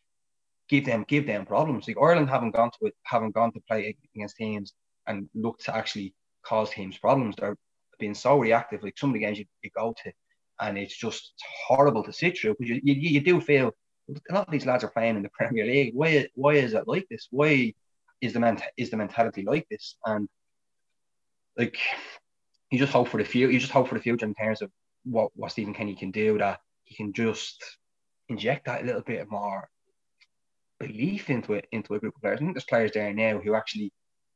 give them give them problems. Like Ireland haven't gone to it, haven't gone to play against teams and look to actually cause teams problems. They're being so reactive. Like some of the games you, you go to, and it's just horrible to sit through because you, you, you do feel a lot of these lads are playing in the Premier League. Why why is it like this? Why is the ment- is the mentality like this? And like you just hope for the future. You just hope for the future in terms of what what Stephen Kenny can do. That he can just inject that little bit more belief into it into a group of players. I think there's players there now who actually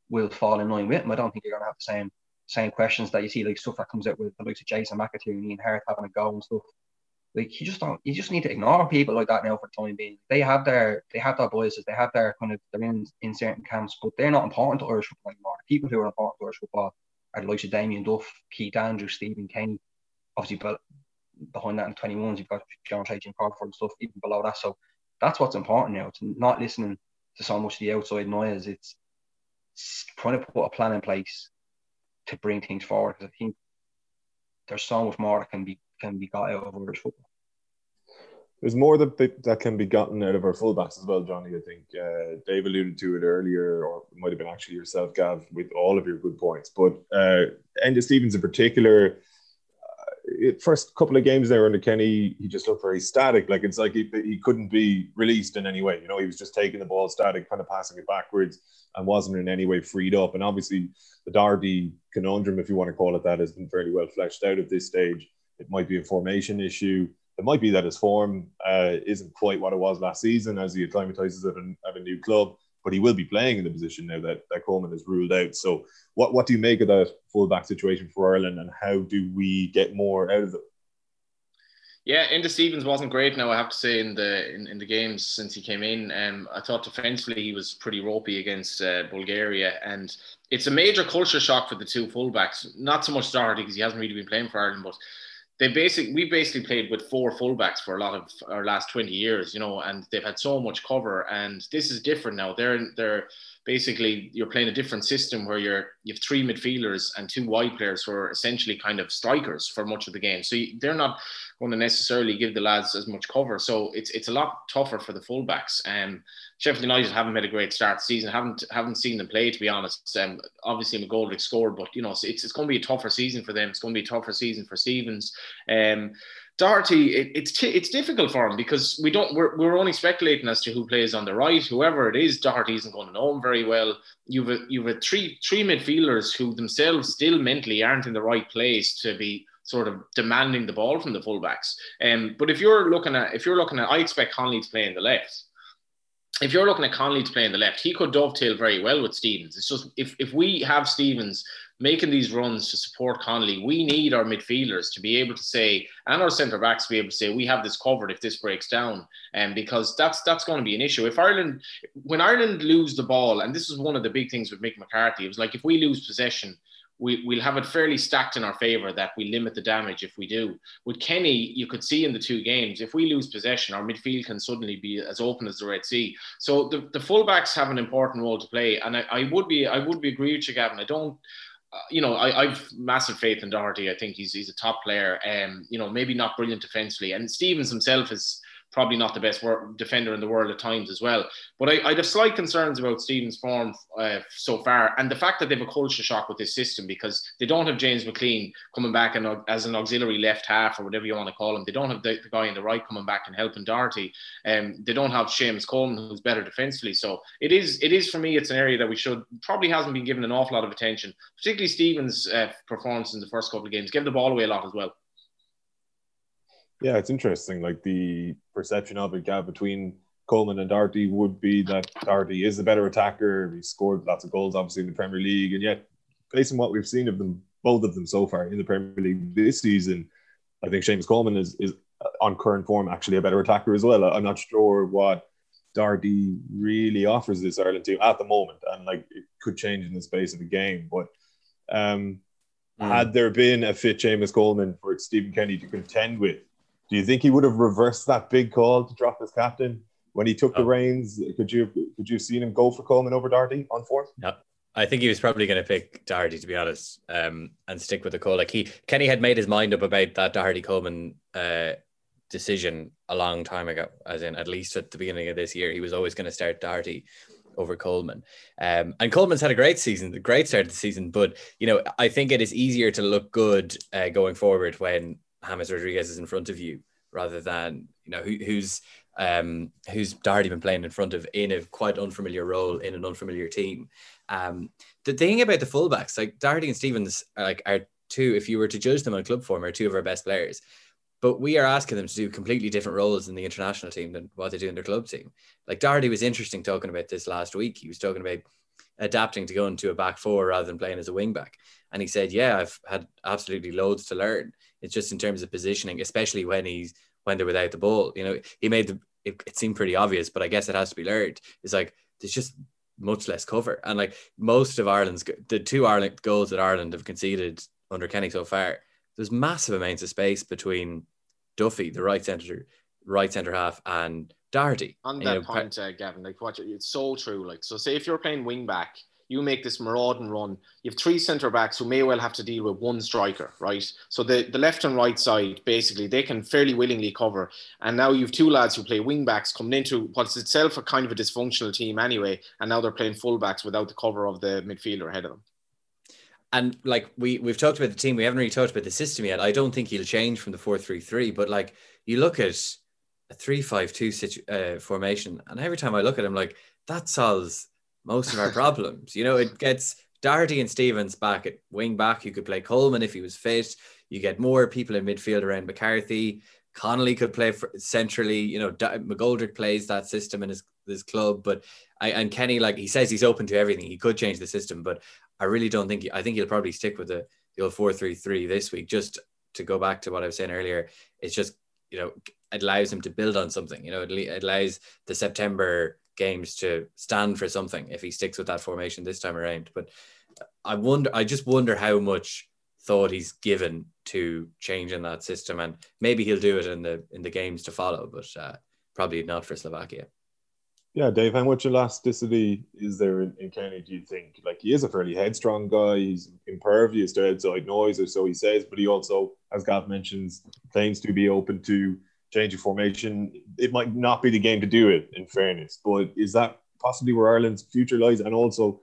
will fall in line with him. I don't think you're going to have the same same questions that you see like stuff that comes out with the likes of Jason McAteer and Ian having a go and stuff. Like you just don't you just need to ignore people like that now for the time being. They have their they have their voices, they have their kind of they're in in certain camps, but they're not important to Irish football anymore. The people who are important to Irish football are the likes of Damien Duff, Keith Andrews, Stephen Kenny. Obviously, but behind that in 21s, you've got John Trajan Crawford and stuff, even below that. So that's what's important now. It's not listening to so much of the outside noise. It's trying to put a plan in place to bring things forward. Because I think there's so much more that can be can be got out of Irish football. There's more that that can be gotten out of our fullbacks as well, Johnny. I think uh, Dave alluded to it earlier, or it might have been actually yourself, Gav, with all of your good points. But uh, Enda Stevens in particular, uh, first couple of games there under Kenny, he just looked very static. Like it's like he, he couldn't be released in any way. You know, he was just taking the ball static, kind of passing it backwards, and wasn't in any way freed up. And obviously, the Doherty conundrum, if you want to call it that, has been fairly well fleshed out at this stage. It might be a formation issue. It might be that his form uh, isn't quite what it was last season as he acclimatizes at a, at a new club, but he will be playing in the position now that, that Coleman is ruled out. So, what, what do you make of that fullback situation for Ireland and how do we get more out of it? Yeah, Enda Stevens wasn't great now, I have to say, in the in, in the games since he came in. Um, I thought defensively he was pretty ropey against uh, Bulgaria. And it's a major culture shock for the two fullbacks. Not so much Doherty because he hasn't really been playing for Ireland, but they basically we basically played with four fullbacks for a lot of our last 20 years, you know, and they've had so much cover. And this is different now. They're they're basically you're playing a different system where you're you have three midfielders and two wide players who are essentially kind of strikers for much of the game. So you, they're not going to necessarily give the lads as much cover. So it's it's a lot tougher for the fullbacks. Um, Sheffield United haven't made a great start season. haven't haven't seen them play to be honest. Um, obviously McGoldrick scored, but you know it's it's going to be a tougher season for them. It's going to be a tougher season for Stevens. Um, Doherty, it, it's it's difficult for him because we don't we're, we're only speculating as to who plays on the right. Whoever it is, Doherty isn't going to know him very well. You've a, you've a three three midfielders who themselves still mentally aren't in the right place to be sort of demanding the ball from the fullbacks. Um, but if you're looking at if you're looking at, I expect Connolly to play in the left. If you're looking at Connolly to play in the left, he could dovetail very well with Stevens. It's just if if we have Stevens making these runs to support Connolly, we need our midfielders to be able to say, and our centre backs to be able to say, we have this covered if this breaks down, and um, because that's that's going to be an issue. If Ireland, when Ireland lose the ball, and this is one of the big things with Mick McCarthy, it was like if we lose possession, we, we'll have it fairly stacked in our favour that we limit the damage if we do. With Kenny, you could see in the two games, if we lose possession, our midfield can suddenly be as open as the Red Sea. So the, the fullbacks have an important role to play. And I, I would be I would be agree with you, Gavin. I don't uh, you know, I, I've massive faith in Doherty. I think he's he's a top player. Um, you know, maybe not brilliant defensively. And Stevens himself is probably not the best defender in the world at times as well. But I, I have slight concerns about Stevens' form uh, so far, and the fact that they have a culture shock with this system because they don't have James McLean coming back as an auxiliary left half or whatever you want to call him. They don't have the, the guy in the right coming back and helping Doherty. Um, they don't have Seamus Coleman who's better defensively. So it is it is for me it's an area that we should probably hasn't been given an awful lot of attention, particularly Stevens' uh, performance in the first couple of games. Give the ball away a lot as well. Yeah, it's interesting. Like the perception of it, gap between Coleman and Doherty would be that Doherty is a better attacker. He scored lots of goals, obviously, in the Premier League. And yet, based on what we've seen of them, both of them so far in the Premier League this season, I think Seamus Coleman is, is on current form actually a better attacker as well. I'm not sure what Doherty really offers this Ireland team at the moment. And like it could change in the space of the game. But um, mm. had there been a fit Seamus Coleman for Stephen Kenny to contend with, do you think he would have reversed that big call to drop his captain when he took oh. the reins? Could you could you have seen him go for Coleman over Doherty on fourth? Yeah. I think he was probably going to pick Doherty to be honest, um, and stick with the call. Like he Kenny had made his mind up about that Doherty Coleman uh, decision a long time ago, as in at least at the beginning of this year, he was always going to start Doherty over Coleman. Um, and Coleman's had a great season, a great start of the season. But you know, I think it is easier to look good uh, going forward when James Rodriguez is in front of you rather than you know who, who's um, who's Doherty been playing in front of in a quite unfamiliar role in an unfamiliar team. Um, the thing about the fullbacks, like Doherty and Stevens, are like are two. If you were to judge them on club form, are two of our best players. But we are asking them to do completely different roles in the international team than what they do in their club team. Like Doherty was interesting talking about this last week. He was talking about adapting to going to a back four rather than playing as a wing back. And he said, Yeah, I've had absolutely loads to learn. It's just in terms of positioning, especially when he's when they're without the ball. You know, he made the it, it seemed pretty obvious, but I guess it has to be learned. It's like there's just much less cover. And like most of Ireland's the two Ireland goals that Ireland have conceded under Kenny so far, there's massive amounts of space between Duffy, the right centre, right centre half, and Doherty. On that you know, point, uh, Gavin, like what it's so true. Like so, say if you're playing wing back you make this marauding run. You have three centre backs who may well have to deal with one striker, right? So the, the left and right side, basically, they can fairly willingly cover. And now you've two lads who play wing backs coming into what's itself a kind of a dysfunctional team anyway. And now they're playing full backs without the cover of the midfielder ahead of them. And like we we've talked about the team, we haven't really talked about the system yet. I don't think he'll change from the four three three, but like you look at a three five two situ- uh, formation, and every time I look at him, like that solves most of our problems. You know, it gets Doherty and Stevens back at wing back. You could play Coleman if he was fit. You get more people in midfield around McCarthy. Connolly could play centrally. You know, McGoldrick plays that system in his, his club. But I and Kenny, like he says, he's open to everything. He could change the system, but I really don't think. He, I think he'll probably stick with the the old four three three this week. Just to go back to what I was saying earlier, it's just you know it allows him to build on something. You know, it, it allows the September games to stand for something if he sticks with that formation this time around. But I wonder, I just wonder how much thought he's given to changing that system, and maybe he'll do it in the in the games to follow, but uh, probably not for Slovakia. Yeah, Dave, how much elasticity is there in, in Kenny, do you think? Like, he is a fairly headstrong guy. He's impervious to outside noise, or so he says, but he also, as Gav mentions, claims to be open to change of formation. It might not be the game to do it, in fairness, but is that possibly where Ireland's future lies? And also,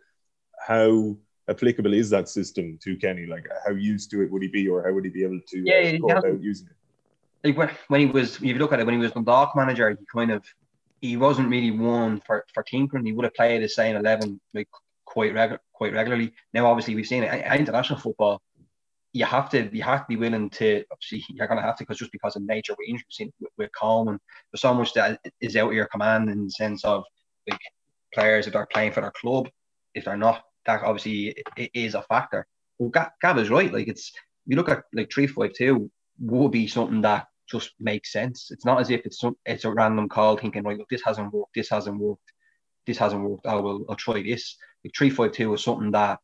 how applicable is that system to Kenny? Like, how used to it would he be, or how would he be able to yeah, uh, go about using it? Like when he was, if you look at it, when he was the Dundalk manager, he kind of he wasn't really one for for tinkering. He would have played the same eleven like quite regular, quite regularly. Now, obviously, we've seen it international football you have to you have to be willing to obviously you're going to have to because just because of nature we're interested with, with Coleman there's so much that is out of your command in the sense of like players if they're playing for their club if they're not that obviously it is a factor. Well Gav is right like it's you look at like 352 would be something that just makes sense. It's not as if it's some, it's a random call thinking right look this hasn't worked this hasn't worked this hasn't worked oh, I will I'll try this. Like 352 is something that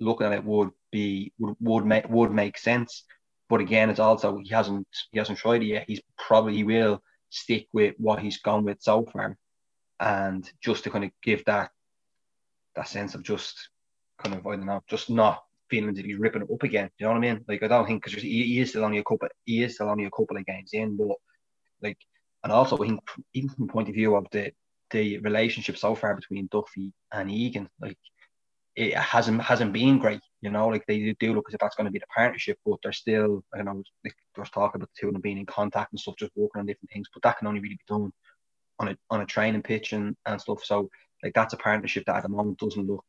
looking at it would be would, would make would make sense. But again, it's also he hasn't he hasn't tried it yet. He's probably he will stick with what he's gone with so far, and just to kind of give that that sense of just kind of I don't know, just not feeling that he's ripping it up again. You know what I mean? Like I don't think because he, he, is still only a couple he is still only a couple of games in, but like And also, even from the point of view of the the relationship so far between Duffy and Egan, like it hasn't hasn't been great. You know, like they do look as if that's going to be the partnership, but they're still, you know, there's talk about the two of them being in contact and stuff, just working on different things. But that can only really be done on a on a training pitch and, and stuff. So like that's a partnership that at the moment doesn't look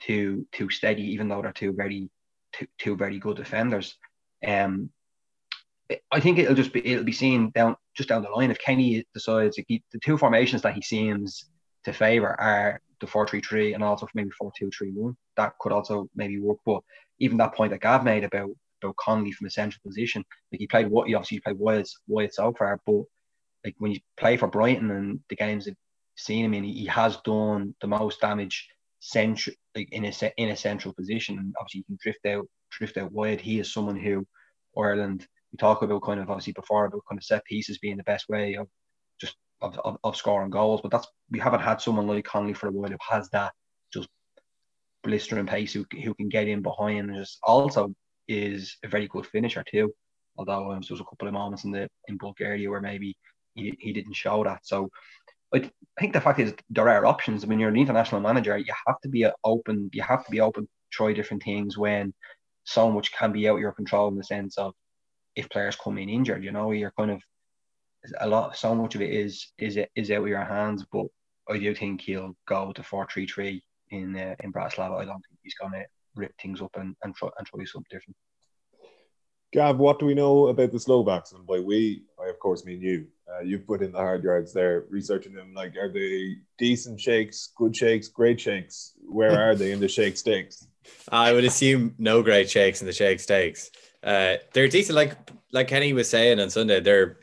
too too steady, even though they're two very two, two very good defenders. Um, I think it'll just be it'll be seen down just down the line if Kenny decides he, the two formations that he seems to favour are the four three three and also maybe four two three one. That could also maybe work. But even that point that Gav made about about Connolly from a central position, like he played what he obviously played Wyatt Wyatt so far, but like when you play for Brighton and the games that seen him in, he, has done the most damage central like in a in a central position, and obviously he can drift out drift out wide. He is someone who Ireland we talk about kind of obviously before about kind of set pieces being the best way of of, of, of scoring goals, but that's we haven't had someone like Connolly for a while who has that just blistering pace who, who can get in behind and just also is a very good finisher too. Although um, there was a couple of moments in the in Bulgaria where maybe he, he didn't show that. So I think the fact is there are options. I mean, you're an international manager. You have to be open. You have to be open. To try different things when so much can be out of your control in the sense of if players come in injured. You know, you're kind of a lot. So much of it is is is out of your hands. But I do think he'll go to four three three in uh, in Bratislava. I don't think he's going to rip things up and and try and try something different. Gav, what do we know about the Slovaks? And by we, I of course mean you. Uh, you've put in the hard yards there, researching them. Like, are they decent shakes, good shakes, great shakes? Where are they in the shake stakes? I would assume no great shakes in the shake stakes. Uh, they're decent, like like Kenny was saying on Sunday. They're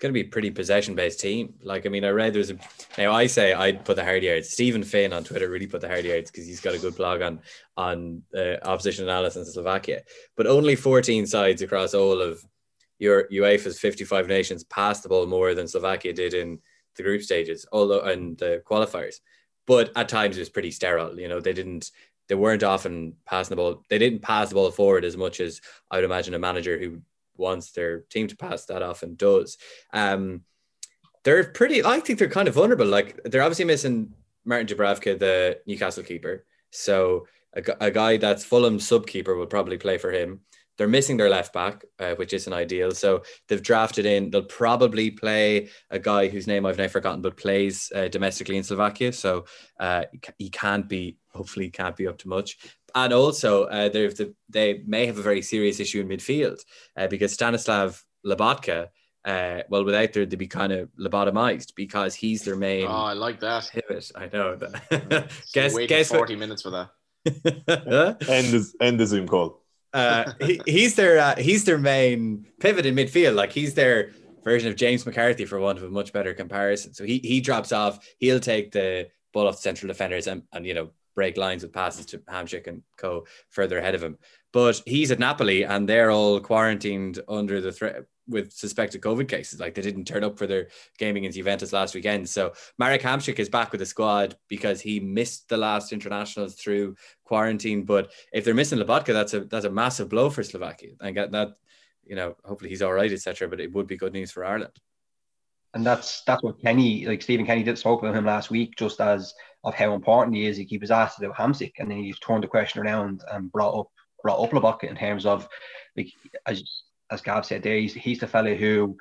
going to be a pretty possession based team. Like, I mean, I read there's a now I say I'd put the hard yards. Stephen Finn on Twitter really put the hard yards because he's got a good blog on on uh, opposition analysis in Slovakia. But only 14 sides across all of your UEFA's 55 nations passed the ball more than Slovakia did in the group stages, although and the qualifiers. But at times it was pretty sterile. You know, they didn't they weren't often passing the ball. They didn't pass the ball forward as much as I would imagine a manager who wants their team to pass that often does. Um, they're pretty. I think they're kind of vulnerable. Like they're obviously missing Martin Dubravka, the Newcastle keeper. So a, a guy that's Fulham sub keeper will probably play for him. They're missing their left back, uh, which isn't ideal. So they've drafted in. They'll probably play a guy whose name I've now forgotten, but plays uh, domestically in Slovakia. So uh, he can't be. Hopefully, can't be up to much and also uh, the, they may have a very serious issue in midfield uh, because Stanislav Lobotka, uh, well, without there, they'd be kind of lobotomized because he's their main. Oh, I like that. Pivot. I know that. guess, guess forty what... minutes for that. end the end the Zoom call. Uh, he, he's their uh, he's their main pivot in midfield. Like he's their version of James McCarthy, for want of a much better comparison. So he he drops off. He'll take the ball off the central defenders and, and you know break lines with passes to Hamsik and co further ahead of him. But he's at Napoli and they're all quarantined under the threat with suspected COVID cases. Like they didn't turn up for their game against Juventus last weekend. So Marek Hamsik is back with the squad because he missed the last internationals through quarantine. But if they're missing Lobotka, that's a that's a massive blow for Slovakia. And that, you know, hopefully he's all right, etc. But it would be good news for Ireland. And that's that's what Kenny, like Stephen Kenny did spoke about him last week, just as of how important he is. He keeps asked about Hamsik, and then he's turned the question around and brought up brought up Lobotka in terms of like as as Gav said there, he's he's the fella who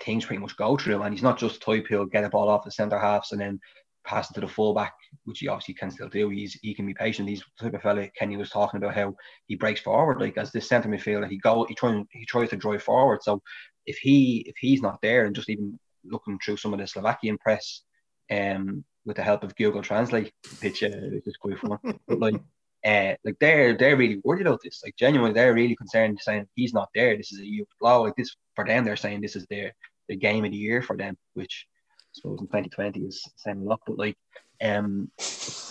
things pretty much go through, and he's not just type who'll get a ball off the centre halves and then pass it to the fullback, which he obviously can still do. He's he can be patient. He's the type of fella Kenny was talking about how he breaks forward, like as this centre midfielder, he go he tries he tries to drive forward. So if he if he's not there and just even looking through some of the Slovakian press, um, with the help of Google Translate, which, uh, which is quite fun. but like, uh, like they're they're really worried about this. Like genuinely, they're really concerned, saying he's not there. This is a huge blow. Like this for them, they're saying this is their the game of the year for them, which I suppose in 2020 is saying a lot. But like, um,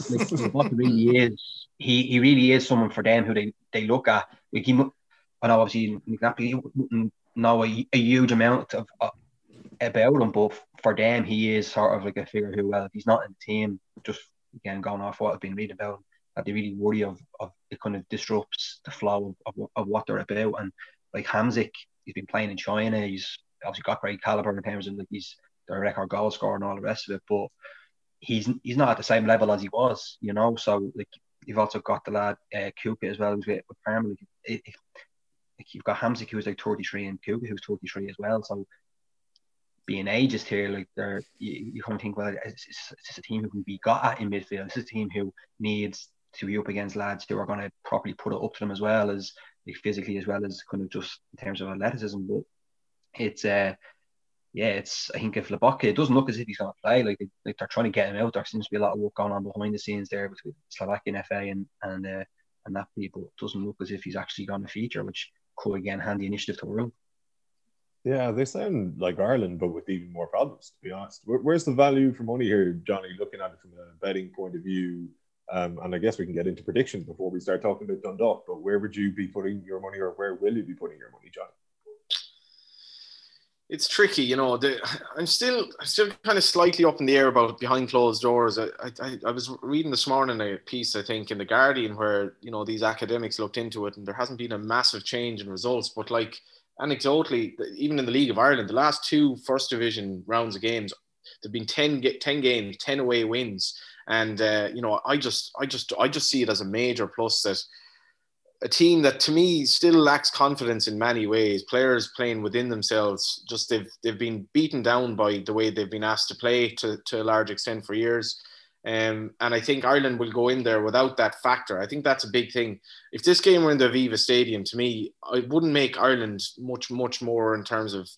like, what really is, he he really is someone for them who they they look at. Like he, I know obviously exactly know a, a huge amount of, of about him, but for them, he is sort of like a figure who, well, if he's not in the team, just again going off what I've been reading about, that they really worry of, of it kind of disrupts the flow of, of, of what they're about. And like Hamsik, he's been playing in China. He's obviously got great caliber in terms of like he's the record goal scorer and all the rest of it. But he's he's not at the same level as he was, you know. So like you've also got the lad uh, as well, who's with, with Parma. Like, like you've got Hamsik who's like 33 and Kucka who's 33 as well. So being ageist here, like they're you, you kind of think, well, it's, it's, it's a team who can be got at in midfield. This is a team who needs to be up against lads who are going to properly put it up to them as well as like physically as well as kind of just in terms of athleticism. But it's uh yeah, it's I think if Lobotka, it doesn't look as if he's going to play. Like, like they're trying to get him out. There seems to be a lot of work going on behind the scenes there between Slovakian FA and and uh, and that people. It doesn't look as if he's actually going to feature, which could again hand the initiative to Ireland. Yeah, they sound like Ireland, but with even more problems. To be honest, Where, where's the value for money here, Johnny? Looking at it from a betting point of view, um, and I guess we can get into predictions before we start talking about Dundalk. But where would you be putting your money, or where will you be putting your money, Johnny? It's tricky, you know. The, I'm still, I'm still kind of slightly up in the air about behind closed doors. I, I, I was reading this morning a piece, I think, in the Guardian, where you know these academics looked into it, and there hasn't been a massive change in results, but like anecdotally, even in the League of Ireland, the last two first division rounds of games, there've been 10, 10 games, 10 away wins. And, uh, you know, I just, I just, I just see it as a major plus that a team that to me still lacks confidence in many ways, players playing within themselves, just they've, they've been beaten down by the way they've been asked to play to, to a large extent for years. Um, and I think Ireland will go in there without that factor. I think that's a big thing. If this game were in the Aviva Stadium, to me, it wouldn't make Ireland much, much more in terms of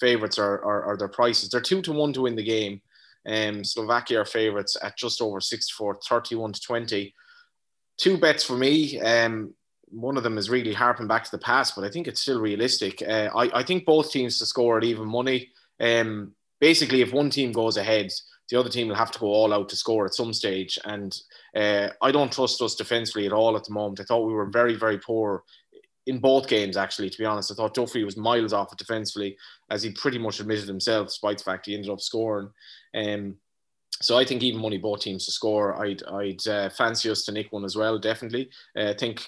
favourites or, or, or, their prices. They're two to one to win the game. Um, Slovakia are favourites at just over 64, 31 to 20. Two bets for me. Um, one of them is really harping back to the past, but I think it's still realistic. Uh, I, I think both teams to score at even money. Um, basically, if one team goes ahead, the other team will have to go all out to score at some stage. And uh, I don't trust us defensively at all at the moment. I thought we were very, very poor in both games, actually, to be honest. I thought Duffy was miles off defensively, as he pretty much admitted himself, despite the fact he ended up scoring. Um, so I think even money both teams to score. I'd I'd uh, fancy us to nick one as well. Definitely. Uh, I think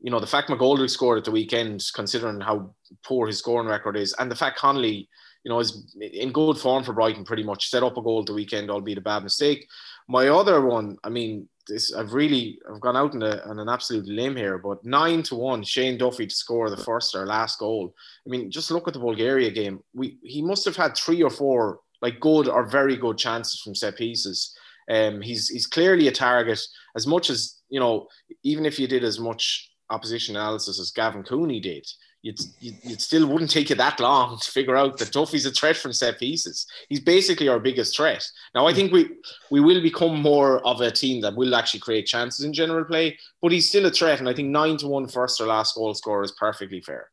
you know the fact McGoldrick scored at the weekend, considering how poor his scoring record is, and the fact Connolly you know, is in good form for Brighton pretty much. Set up a goal the weekend, albeit a bad mistake. My other one, I mean, this I've really I've gone out on, a, on an absolute limb here, but nine to one, Shane Duffy to score the first or last goal. I mean, just look at the Bulgaria game. We he must have had three or four like good or very good chances from set pieces. Um, he's he's clearly a target. As much as you know, even if you did as much opposition analysis as Gavin Cooney did, you'd, you'd, still wouldn't take you that long to figure out that Duffy's a threat from set pieces. He's basically our biggest threat. Now, I think we we will become more of a team that will actually create chances in general play, but he's still a threat. And I think nine to one first or last goal score is perfectly fair.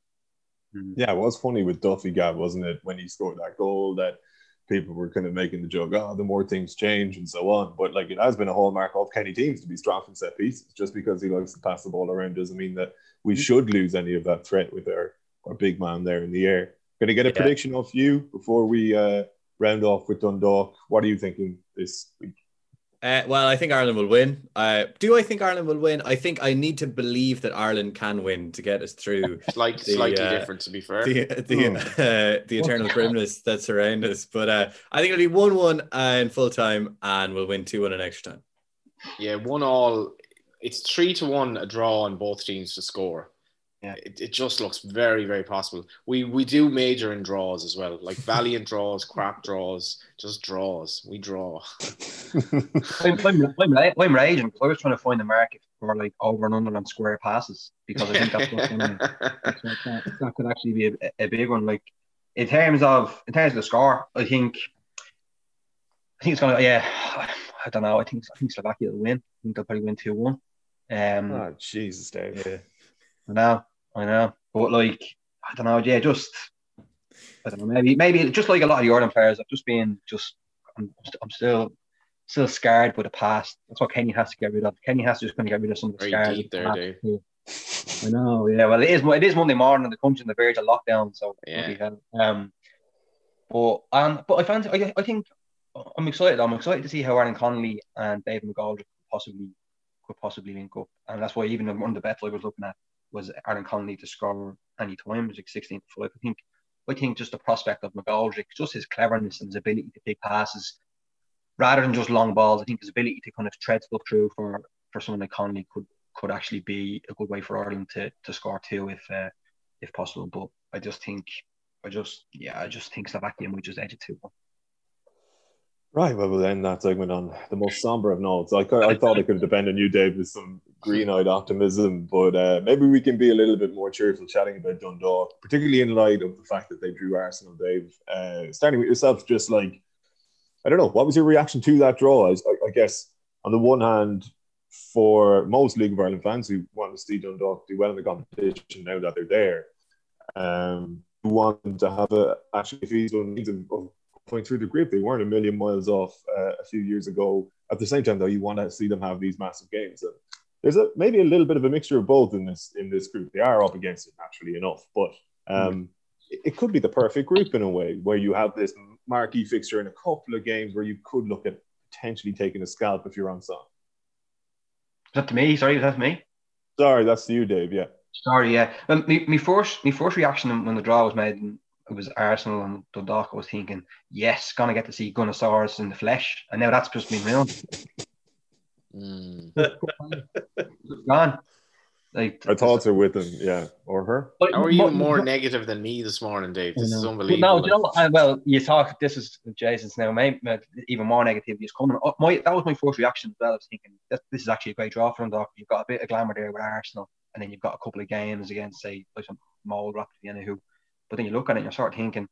Hmm. Yeah, it was funny with Duffy, Gav, wasn't it? When he scored that goal, that people were kind of making the joke, oh, the more things change and so on. But like it has been a hallmark of Kenny teams to be strong from set pieces. Just because he likes to pass the ball around doesn't mean that we mm-hmm. should lose any of that threat with our, our big man there in the air. Going to get a yeah. prediction off you before we uh, round off with Dundalk. What are you thinking this week? Uh, well, I think Ireland will win. Uh, do I think Ireland will win? I think I need to believe that Ireland can win to get us through. Like the, slightly uh, different, to be fair. The the, oh. the eternal grimness that surrounds us. But uh, I think it'll be one-one in full time, and we'll win two-one in extra time. Yeah, one all. It's three to one a draw on both teams to score yeah, it, it just looks very, very possible. We we do major in draws as well, like valiant draws, crap draws, just draws. We draw. I'm, I'm, I'm, I'm raging because I was trying to find the market for like over and under on square passes because I think that's what's going that, that could actually be a, a big one. Like in terms of in terms of the score, I think I think it's gonna yeah. I don't know. I think I think Slovakia will win. I think they'll probably win two one. Um, oh Jesus, Dave. Yeah. I know, I know. But like, I don't know. Yeah, just I don't know. Maybe, maybe just like a lot of the Ireland players, I've just been just. I'm, I'm still still scarred by the past. That's what Kenny has to get rid of. Kenny has to just kind of get rid of some of the scars. There, I know. Yeah. Well, it is. It is Monday morning, and the country's on the verge of lockdown. So yeah. Um. But um. But I fancy. I, I think I'm excited. I'm excited to see how Aaron Connolly and David McGoldrick possibly could possibly link up, and that's why even one of the bets I was looking at was Aaron Connolly to score any time. It was like 16 to 5, I think. I think just the prospect of McGoldrick, just his cleverness and his ability to pick passes, rather than just long balls, I think his ability to kind of tread stuff through for for someone like Connolly could could actually be a good way for Ireland to to score two if uh, if possible. But I just think I just yeah I just think Slovakia might just edge it two. Right, well, we'll end that segment on the most somber of notes. I, I thought I could depend on you, Dave, with some green-eyed optimism, but uh, maybe we can be a little bit more cheerful chatting about Dundalk, particularly in light of the fact that they drew Arsenal, Dave. Uh, starting with yourself, just like, I don't know, what was your reaction to that draw? I, I guess, on the one hand, for most League of Ireland fans who want to see Dundalk do well in the competition now that they're there, um, want to have a actually feasible means of, of going through the group. They weren't a million miles off uh, a few years ago. At the same time, though, you want to see them have these massive games. And there's a maybe a little bit of a mixture of both in this in this group. They are up against it naturally enough, but um, it, it could be the perfect group in a way where you have this marquee fixture in a couple of games where you could look at potentially taking a scalp if you're on song. Is that to me? Sorry, is that to me? Sorry, that's to you, Dave. Yeah. Sorry, yeah. Um, my, my first my first reaction when the draw was made it was Arsenal and Dundalk, I was thinking, yes, gonna get to see Gunnersaurus in the flesh, and now that's just been ruined. Mm. gone. Like our thoughts are with him, yeah, or her. But, How are you more negative than me this morning, Dave? This is unbelievable. no, you know, I, well, you talk. This is Jason's now. Maybe even more negativity is coming. Oh, my that was my first reaction as well. I was thinking this, this is actually a great draw for Dundalk. You've got a bit of glamour there with Arsenal, and then you've got a couple of games against, say, like some Molde Rapid Vienna, who but then you look at it and you're sort of thinking,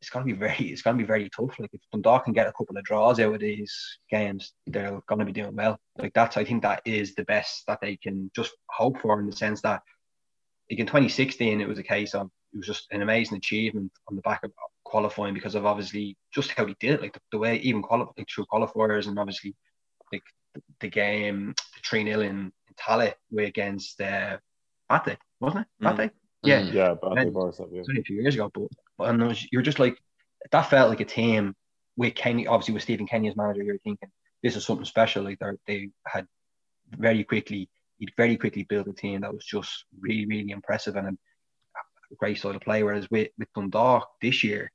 it's gonna be very it's gonna be very tough. Like if Dundalk can get a couple of draws out of these games, they're gonna be doing well. Like that's I think that is the best that they can just hope for in the sense that like in 2016 it was a case of it was just an amazing achievement on the back of qualifying because of obviously just how he did it, like the, the way even qualifying like through qualifiers and obviously like the, the game the 3 0 in, in Tallaght against uh Bate, wasn't it? Bate? Mm. Um, yeah, Bradley Barca, yeah. Only a few years ago, but, but know, you're just like that felt like a team with Kenny, obviously with Stephen Kenny as manager. You're thinking this is something special. Like they had very quickly, he very quickly built a team that was just really, really impressive and a great style of play. Whereas with with Dundalk this year,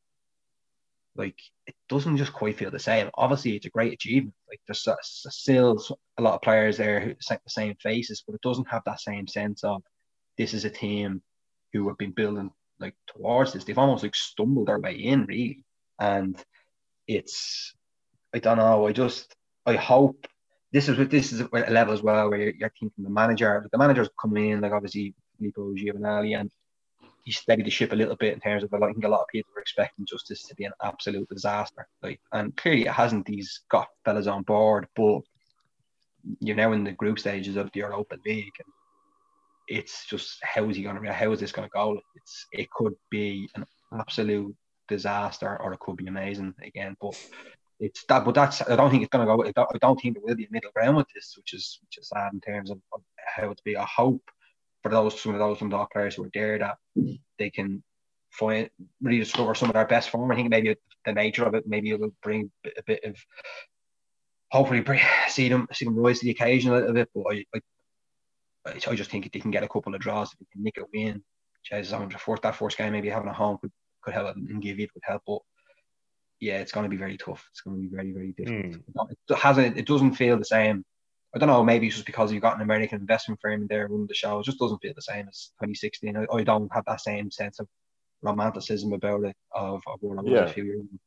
like it doesn't just quite feel the same. Obviously, it's a great achievement. Like there's still a lot of players there who the same faces, but it doesn't have that same sense of this is a team who have been building like towards this. They've almost like stumbled their way in, really. And it's I don't know. I just I hope this is what this is a level as well where you're, thinking the manager, the manager's coming in like obviously Filippo Giovagnoli and he steadied the ship a little bit in terms of I think a lot of people were expecting justice to be an absolute disaster. Like and clearly it hasn't these got fellas on board, but you're now in the group stages of the Europa League and it's just how is he going to how is this going to go? It's it could be an absolute disaster or it could be amazing again. But it's that, but that's I don't think it's going to go. I don't, I don't think there will be a middle ground with this, which is which is sad in terms of, of how it's be. I hope for those some of those some dog players who are there that they can find really discover some of their best form. I think maybe the nature of it maybe it will bring a bit of hopefully see them see them rise to the occasion a little bit. But I, I I just think they can get a couple of draws if they can nick a win. Jesus, I'm force that first game maybe having a home could, could help and give it could help, but yeah, it's going to be very tough. It's going to be very very difficult. Mm. It hasn't. It doesn't feel the same. I don't know. Maybe it's just because you've got an American investment firm in there running the show. It just doesn't feel the same as 2016. I, I don't have that same sense of romanticism about it of, of what I yeah. a few years ago.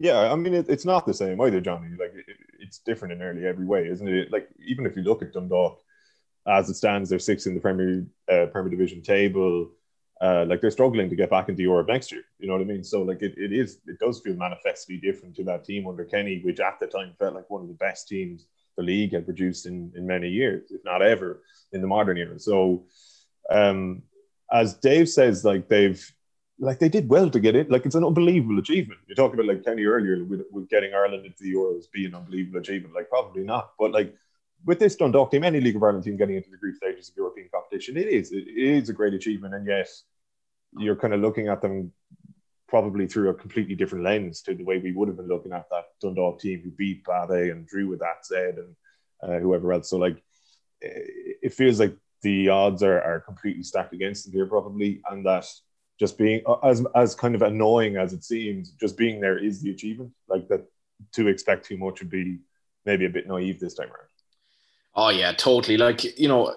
Yeah, I mean, it, it's not the same either, Johnny. Like, it, it's different in nearly every way, isn't it? Like, even if you look at Dundalk, as it stands, they're sixth in the Premier uh, Premier Division table. Uh, like they're struggling to get back into Europe next year. You know what I mean? So like it, it is it does feel manifestly different to that team under Kenny, which at the time felt like one of the best teams the league had produced in, in many years, if not ever, in the modern era. So um, as Dave says, like they've like they did well to get it. Like it's an unbelievable achievement. You're talking about like Kenny earlier with, with getting Ireland into the Euros being an unbelievable achievement. Like probably not, but like with this Dundalk team, any League of Ireland team getting into the group stages of European competition, it is it is a great achievement, and yes, you're kind of looking at them probably through a completely different lens to the way we would have been looking at that Dundalk team who beat BATE and drew with that said and uh, whoever else. So like, it feels like the odds are, are completely stacked against them here probably, and that just being as as kind of annoying as it seems, just being there is the achievement. Like that, to expect too much would be maybe a bit naive this time around. Oh yeah, totally. Like you know,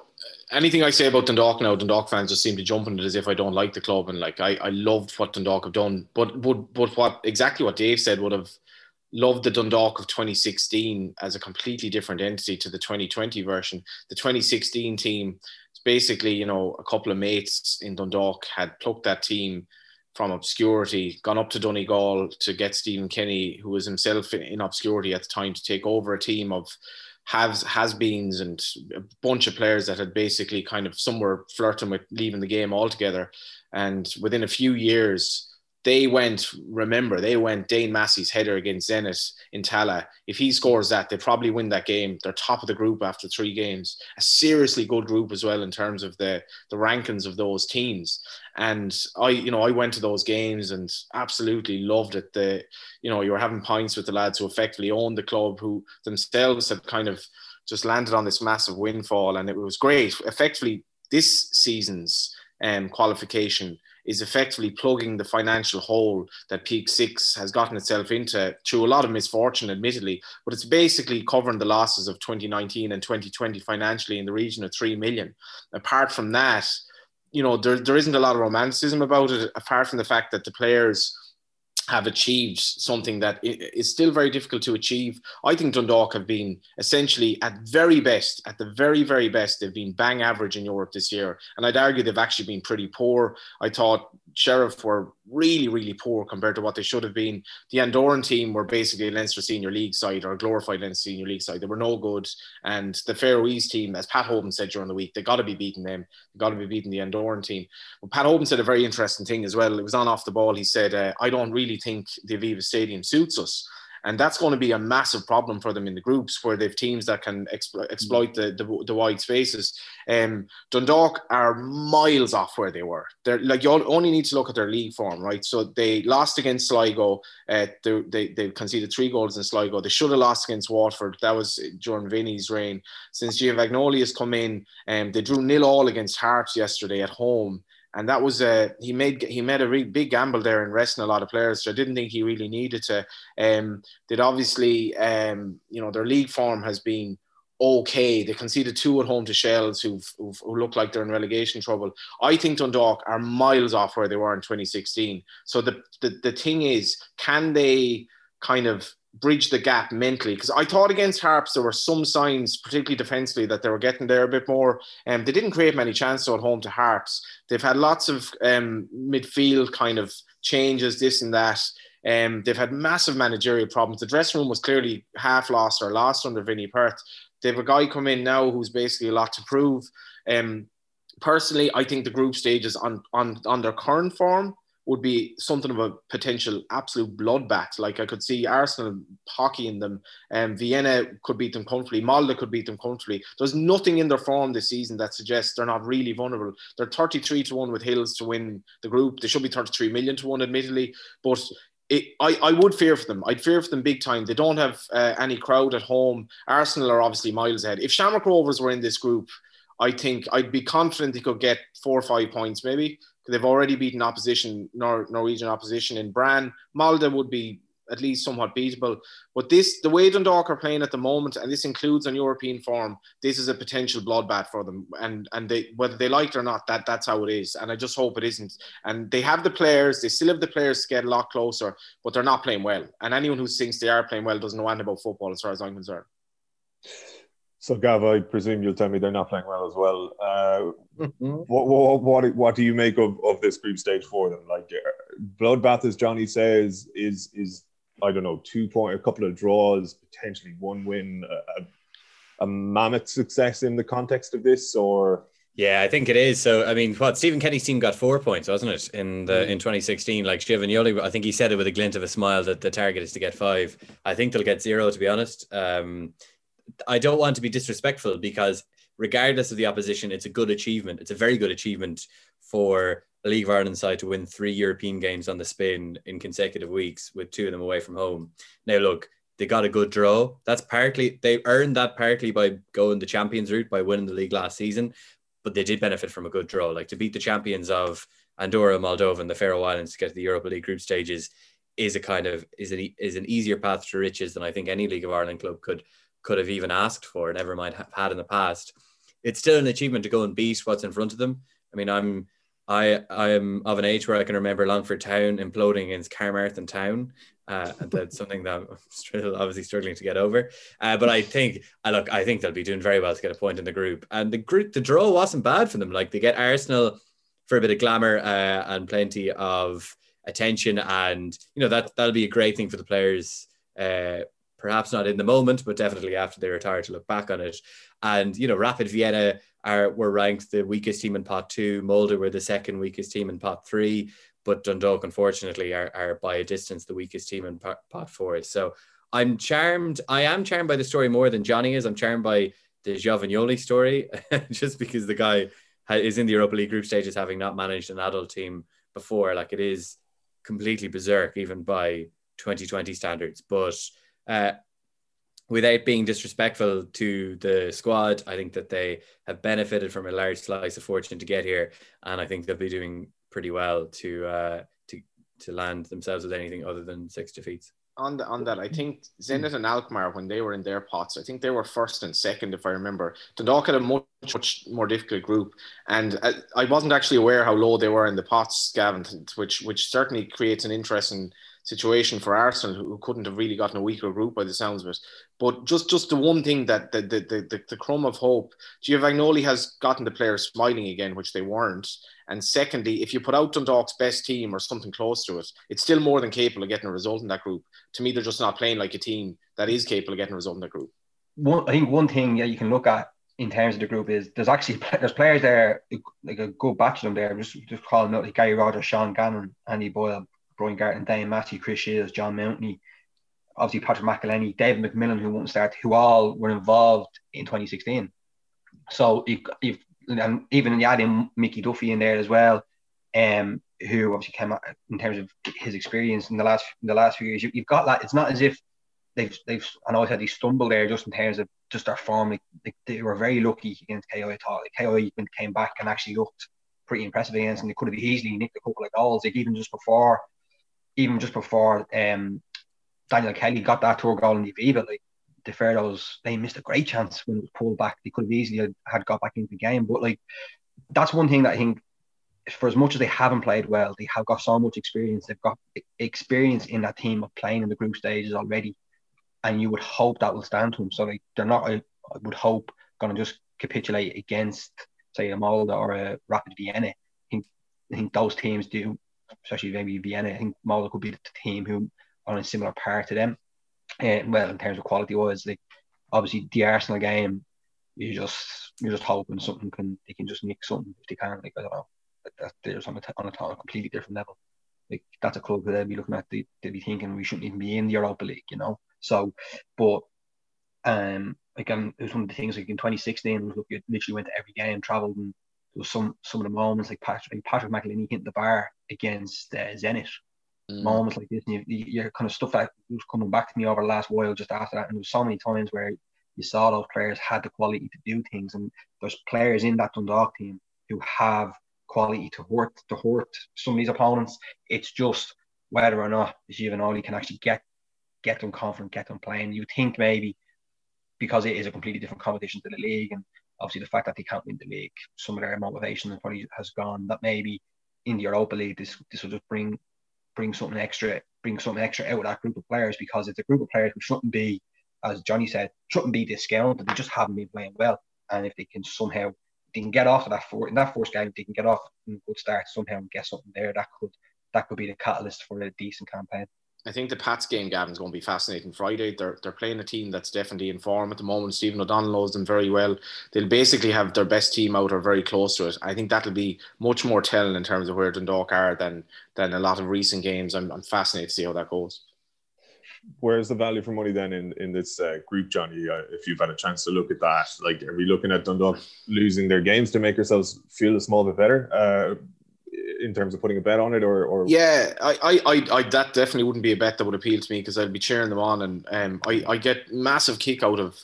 anything I say about Dundalk now, Dundalk fans just seem to jump on it as if I don't like the club, and like I, I loved what Dundalk have done, but but but what exactly what Dave said would have loved the Dundalk of 2016 as a completely different entity to the 2020 version. The 2016 team, it's basically, you know, a couple of mates in Dundalk had plucked that team from obscurity, gone up to Donegal to get Stephen Kenny, who was himself in obscurity at the time, to take over a team of has has beens and a bunch of players that had basically kind of some were flirting with leaving the game altogether. And within a few years, they went, remember, they went Dane Massey's header against Zenit in Tallaght. If he scores that, they probably win that game. They're top of the group after three games. A seriously good group as well in terms of the, the rankings of those teams. And I, you know, I went to those games and absolutely loved it. The, you know, you were having pints with the lads who effectively owned the club, who themselves had kind of just landed on this massive windfall. And it was great. Effectively, this season's um, qualification is effectively plugging the financial hole that Peak Six has gotten itself into through a lot of misfortune, admittedly, but it's basically covering the losses of 2019 and 2020 financially in the region of 3 million. Apart from that, you know, there, there isn't a lot of romanticism about it, apart from the fact that the players have achieved something that is still very difficult to achieve. I think Dundalk have been essentially at very best, at the very, very best, they've been bang average in Europe this year. And I'd argue they've actually been pretty poor. I thought Sheriff were really, really poor compared to what they should have been. The Andorran team were basically a Leinster Senior League side or a glorified Leinster Senior League side. They were no good. And the Faroese team, as Pat Hoban said during the week, they got to be beating them. They got to be beating the Andorran team. But Pat Hoban said a very interesting thing as well. It was on off the ball. He said, uh, I don't really think the Aviva Stadium suits us. And that's going to be a massive problem for them in the groups where they've teams that can explo- exploit the, the, the, wide spaces. Um, Dundalk are miles off where they were. They're like you only need to look at their league form, right? So they lost against Sligo. Uh, they, they, they conceded three goals in Sligo. They should have lost against Waterford. That was during Vinny's reign. Since Giovanni has come in, um, they drew nil all against Harps yesterday at home and that was a he made he made a big gamble there in resting a lot of players. So I didn't think he really needed to. Um, that obviously, um, you know, their league form has been okay. They conceded two at home to Shels, who've, who look like they're in relegation trouble. I think Dundalk are miles off where they were in 2016. So the the, the thing is, can they kind of bridge the gap mentally because I thought against Harps there were some signs, particularly defensively, that they were getting there a bit more. And um, they didn't create many chances at home to Harps. They've had lots of um, midfield kind of changes, this and that. Um, they've had massive managerial problems. The dressing room was clearly half lost or lost under Vinny Perth. They have a guy come in now who's basically a lot to prove. Um, personally, I think the group stages on on on their current form would be something of a potential absolute bloodbath. Like I could see Arsenal hockeying them, and um, Vienna could beat them comfortably. Molde could beat them comfortably. There's nothing in their form this season that suggests they're not really vulnerable. They're 33 to one with Hills to win the group. They should be 33 million to one, admittedly, but. It, I, I would fear for them. I'd fear for them big time. They don't have uh, any crowd at home. Arsenal are obviously miles ahead. If Shamrock Rovers were in this group, I think I'd be confident they could get four or five points, maybe. They've already beaten opposition, Nor- Norwegian opposition in Brann. Molde would be at least somewhat beatable. But this, the way Dundalk are playing at the moment, and this includes on European form, this is a potential bloodbath for them. And and they whether they like it or not, that that's how it is. And I just hope it isn't. And they have the players, they still have the players to get a lot closer, but they're not playing well. And anyone who thinks they are playing well doesn't know anything about football, as far as I'm concerned. So, Gav, I presume you'll tell me they're not playing well as well. Uh, mm-hmm. what, what, what, what do you make of, of this group stage for them? Like, uh, bloodbath, as Johnny says, is is I don't know, two point, a couple of draws, potentially one win, a, a mammoth success in the context of this, or yeah, I think it is. So, I mean, what Stephen Kenny's team got four points, wasn't it, in the mm. in 2016? Like Giovagnoli, I think he said it with a glint of a smile that the target is to get five. I think they'll get zero, to be honest. Um, I don't want to be disrespectful because regardless of the opposition, it's a good achievement. It's a very good achievement for League of Ireland side to win three European games on the spin in consecutive weeks with two of them away from home. Now, look, they got a good draw. That's partly they earned that partly by going the champions route by winning the league last season, but they did benefit from a good draw. Like to beat the champions of Andorra, Moldova, and the Faroe Islands to get to the Europa League group stages is a kind of is an is an easier path to riches than I think any League of Ireland club could could have even asked for, never mind have had in the past. It's still an achievement to go and beat what's in front of them. I mean, I'm I I am of an age where I can remember Longford Town imploding against Carmarthen Town. Uh, and that's something that I'm still obviously struggling to get over. Uh, but I think, I uh, look, I think they'll be doing very well to get a point in the group. And the group, the draw wasn't bad for them. Like they get Arsenal for a bit of glamour uh, and plenty of attention, and you know that that'll be a great thing for the players. Perhaps not in the moment, but definitely after they retire to look back on it. And you know, Rapid Vienna are were ranked the weakest team in pot two. Molde were the second weakest team in pot three, but Dundalk unfortunately are, are by a distance the weakest team in pot, four. So I'm charmed. I am charmed by the story more than Johnny is. I'm charmed by the Giovagnoli story, just because the guy is in the Europa League group stages, having not managed an adult team before. Like it is completely berserk, even by 2020 standards. But uh, without being disrespectful to the squad, I think that they have benefited from a large slice of fortune to get here, and I think they'll be doing pretty well to uh, to to land themselves with anything other than six defeats. On the, on that, I think Zenit and Alkmaar, when they were in their pots, I think they were first and second, if I remember. Dundalk had a much, much more difficult group, and I, I wasn't actually aware how low they were in the pots, Gavin, which which certainly creates an interesting situation for Arsenal, who couldn't have really gotten a weaker group by the sounds of it. But just just the one thing that the the the, the, crumb of hope, Giovagnoli has gotten the players smiling again, which they weren't. And secondly, if you put out Dundalk's best team or something close to it, it's still more than capable of getting a result in that group. To me, they're just not playing like a team that is capable of getting a result in that group. One, I think one thing yeah, you can look at in terms of the group is there's actually there's players there like a good batch of them there. Just just calling out like Gary Rogers, Sean Gannon, Andy Boyle, Brian Gartland, Dane Massey, Chris Shields, John Mountney, obviously Patrick McEleney, David McMillan, who won't start, who all were involved in 2016. So you've, you've and even you add in Mickey Duffy in there as well, um, who obviously came out in terms of his experience in the last in the last few years. You, have got that. It's not as if they've they've I know they stumbled there just in terms of just their form. Like, they, they were very lucky against KO. I thought like, KO came back and actually looked pretty impressive against, and they could have easily nicked a couple of goals. Like even just before even just before um, Daniel Kelly got that tour goal in the Aviva, like the they missed a great chance when it was pulled back. They could have easily had got back into the game. But like that's one thing that I think for as much as they haven't played well, they have got so much experience. They've got experience in that team of playing in the group stages already. And you would hope that will stand to them. So like they're not I would hope gonna just capitulate against say a Molde or a Rapid Vienna. I think I think those teams do especially maybe Vienna. I think Molde could be the team who are on a similar par to them. And uh, well, in terms of quality wise, like obviously the Arsenal game, you just you're just hoping something can they can just nick something if they can. Like I don't know, that, that they're on a, on a, a completely different level. Like that's a club that they'd be looking at. They, they'd be thinking we shouldn't even be in the Europa League, you know. So, but um, again, it was one of the things like in 2016, look, you literally went to every game, travelled, and there was some some of the moments like Patrick Patrick McEleney hitting the bar against uh, Zenit. Mm. Moments like this, and you, you're kind of stuff that was coming back to me over the last while just after that. And there was so many times where you saw those players had the quality to do things, and there's players in that Dundalk team who have quality to hurt to hurt some of these opponents. It's just whether or not Giovagnoli can actually get get them confident, get them playing. You think maybe because it is a completely different competition to the league, and obviously the fact that they can't win the league, some of their motivation probably has gone. That maybe in the Europa League, this this will just bring bring something extra, bring something extra out of that group of players because it's a group of players who shouldn't be, as Johnny said, shouldn't be discounted. They just haven't been playing well, and if they can somehow they can get off of that four in that first game, they can get off in a good start somehow and get something there. That could that could be the catalyst for a decent campaign. I think the Pats game, Gavin, is going to be fascinating Friday. They're they're playing a team that's definitely in form at the moment. Stephen O'Donnell knows them very well. They'll basically have their best team out or very close to it. I think that'll be much more telling in terms of where Dundalk are than than a lot of recent games. I'm, I'm fascinated to see how that goes. Where's the value for money then in in this uh, group, Johnny? Uh, if you've had a chance to look at that, like, are we looking at Dundalk losing their games to make ourselves feel a small bit better? Uh, in terms of putting a bet on it, or, or? Yeah, I, I, I, that definitely wouldn't be a bet that would appeal to me because I'd be cheering them on, and um, I, I get massive kick out of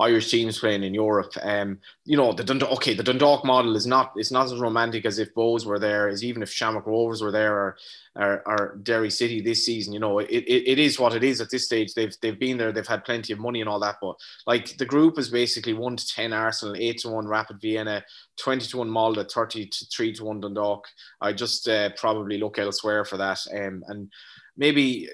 Irish teams playing in Europe. Um, you know, the Dundalk, okay, the Dundalk model is not it's not as romantic as if Bohs were there, as even if Shamrock Rovers were there or, or, or Derry City this season. You know, it, it, it is what it is at this stage. They've they've been there, they've had plenty of money and all that. But like the group is basically one to ten Arsenal, eight to one Rapid Vienna, twenty to one Molde, thirty to three to one Dundalk. I just uh, probably look elsewhere for that. Um, and maybe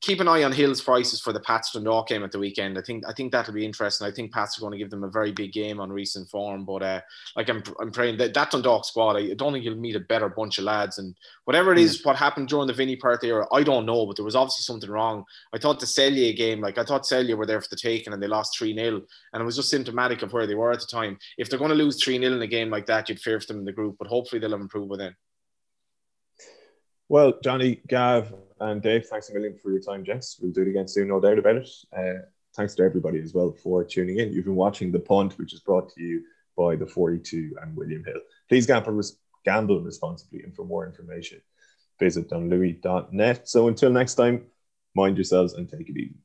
keep an eye on Hill's prices for the Pats Dundalk game at the weekend. I think I think that'll be interesting. I think Pats are going to give them a very big game on recent form. But uh, like I'm, I'm praying that that Dundalk squad, I don't think you'll meet a better bunch of lads. And whatever it is, what happened during the Vinny Perth era, I don't know. But there was obviously something wrong. I thought the Celje game, like I thought Celje were there for the taking, and they lost three 0 and it was just symptomatic of where they were at the time. If they're going to lose three 0 in a game like that, you'd fear for them in the group. But hopefully they'll improve within. Well, Johnny, Gav, and Dave, thanks a million for your time, gents. We'll do it again soon, no doubt about it. Uh, thanks to everybody as well for tuning in. You've been watching The Punt, which is brought to you by the 42 and William Hill. Please gamble, gamble responsibly, and for more information, visit donlouis.net. So until next time, mind yourselves and take it easy.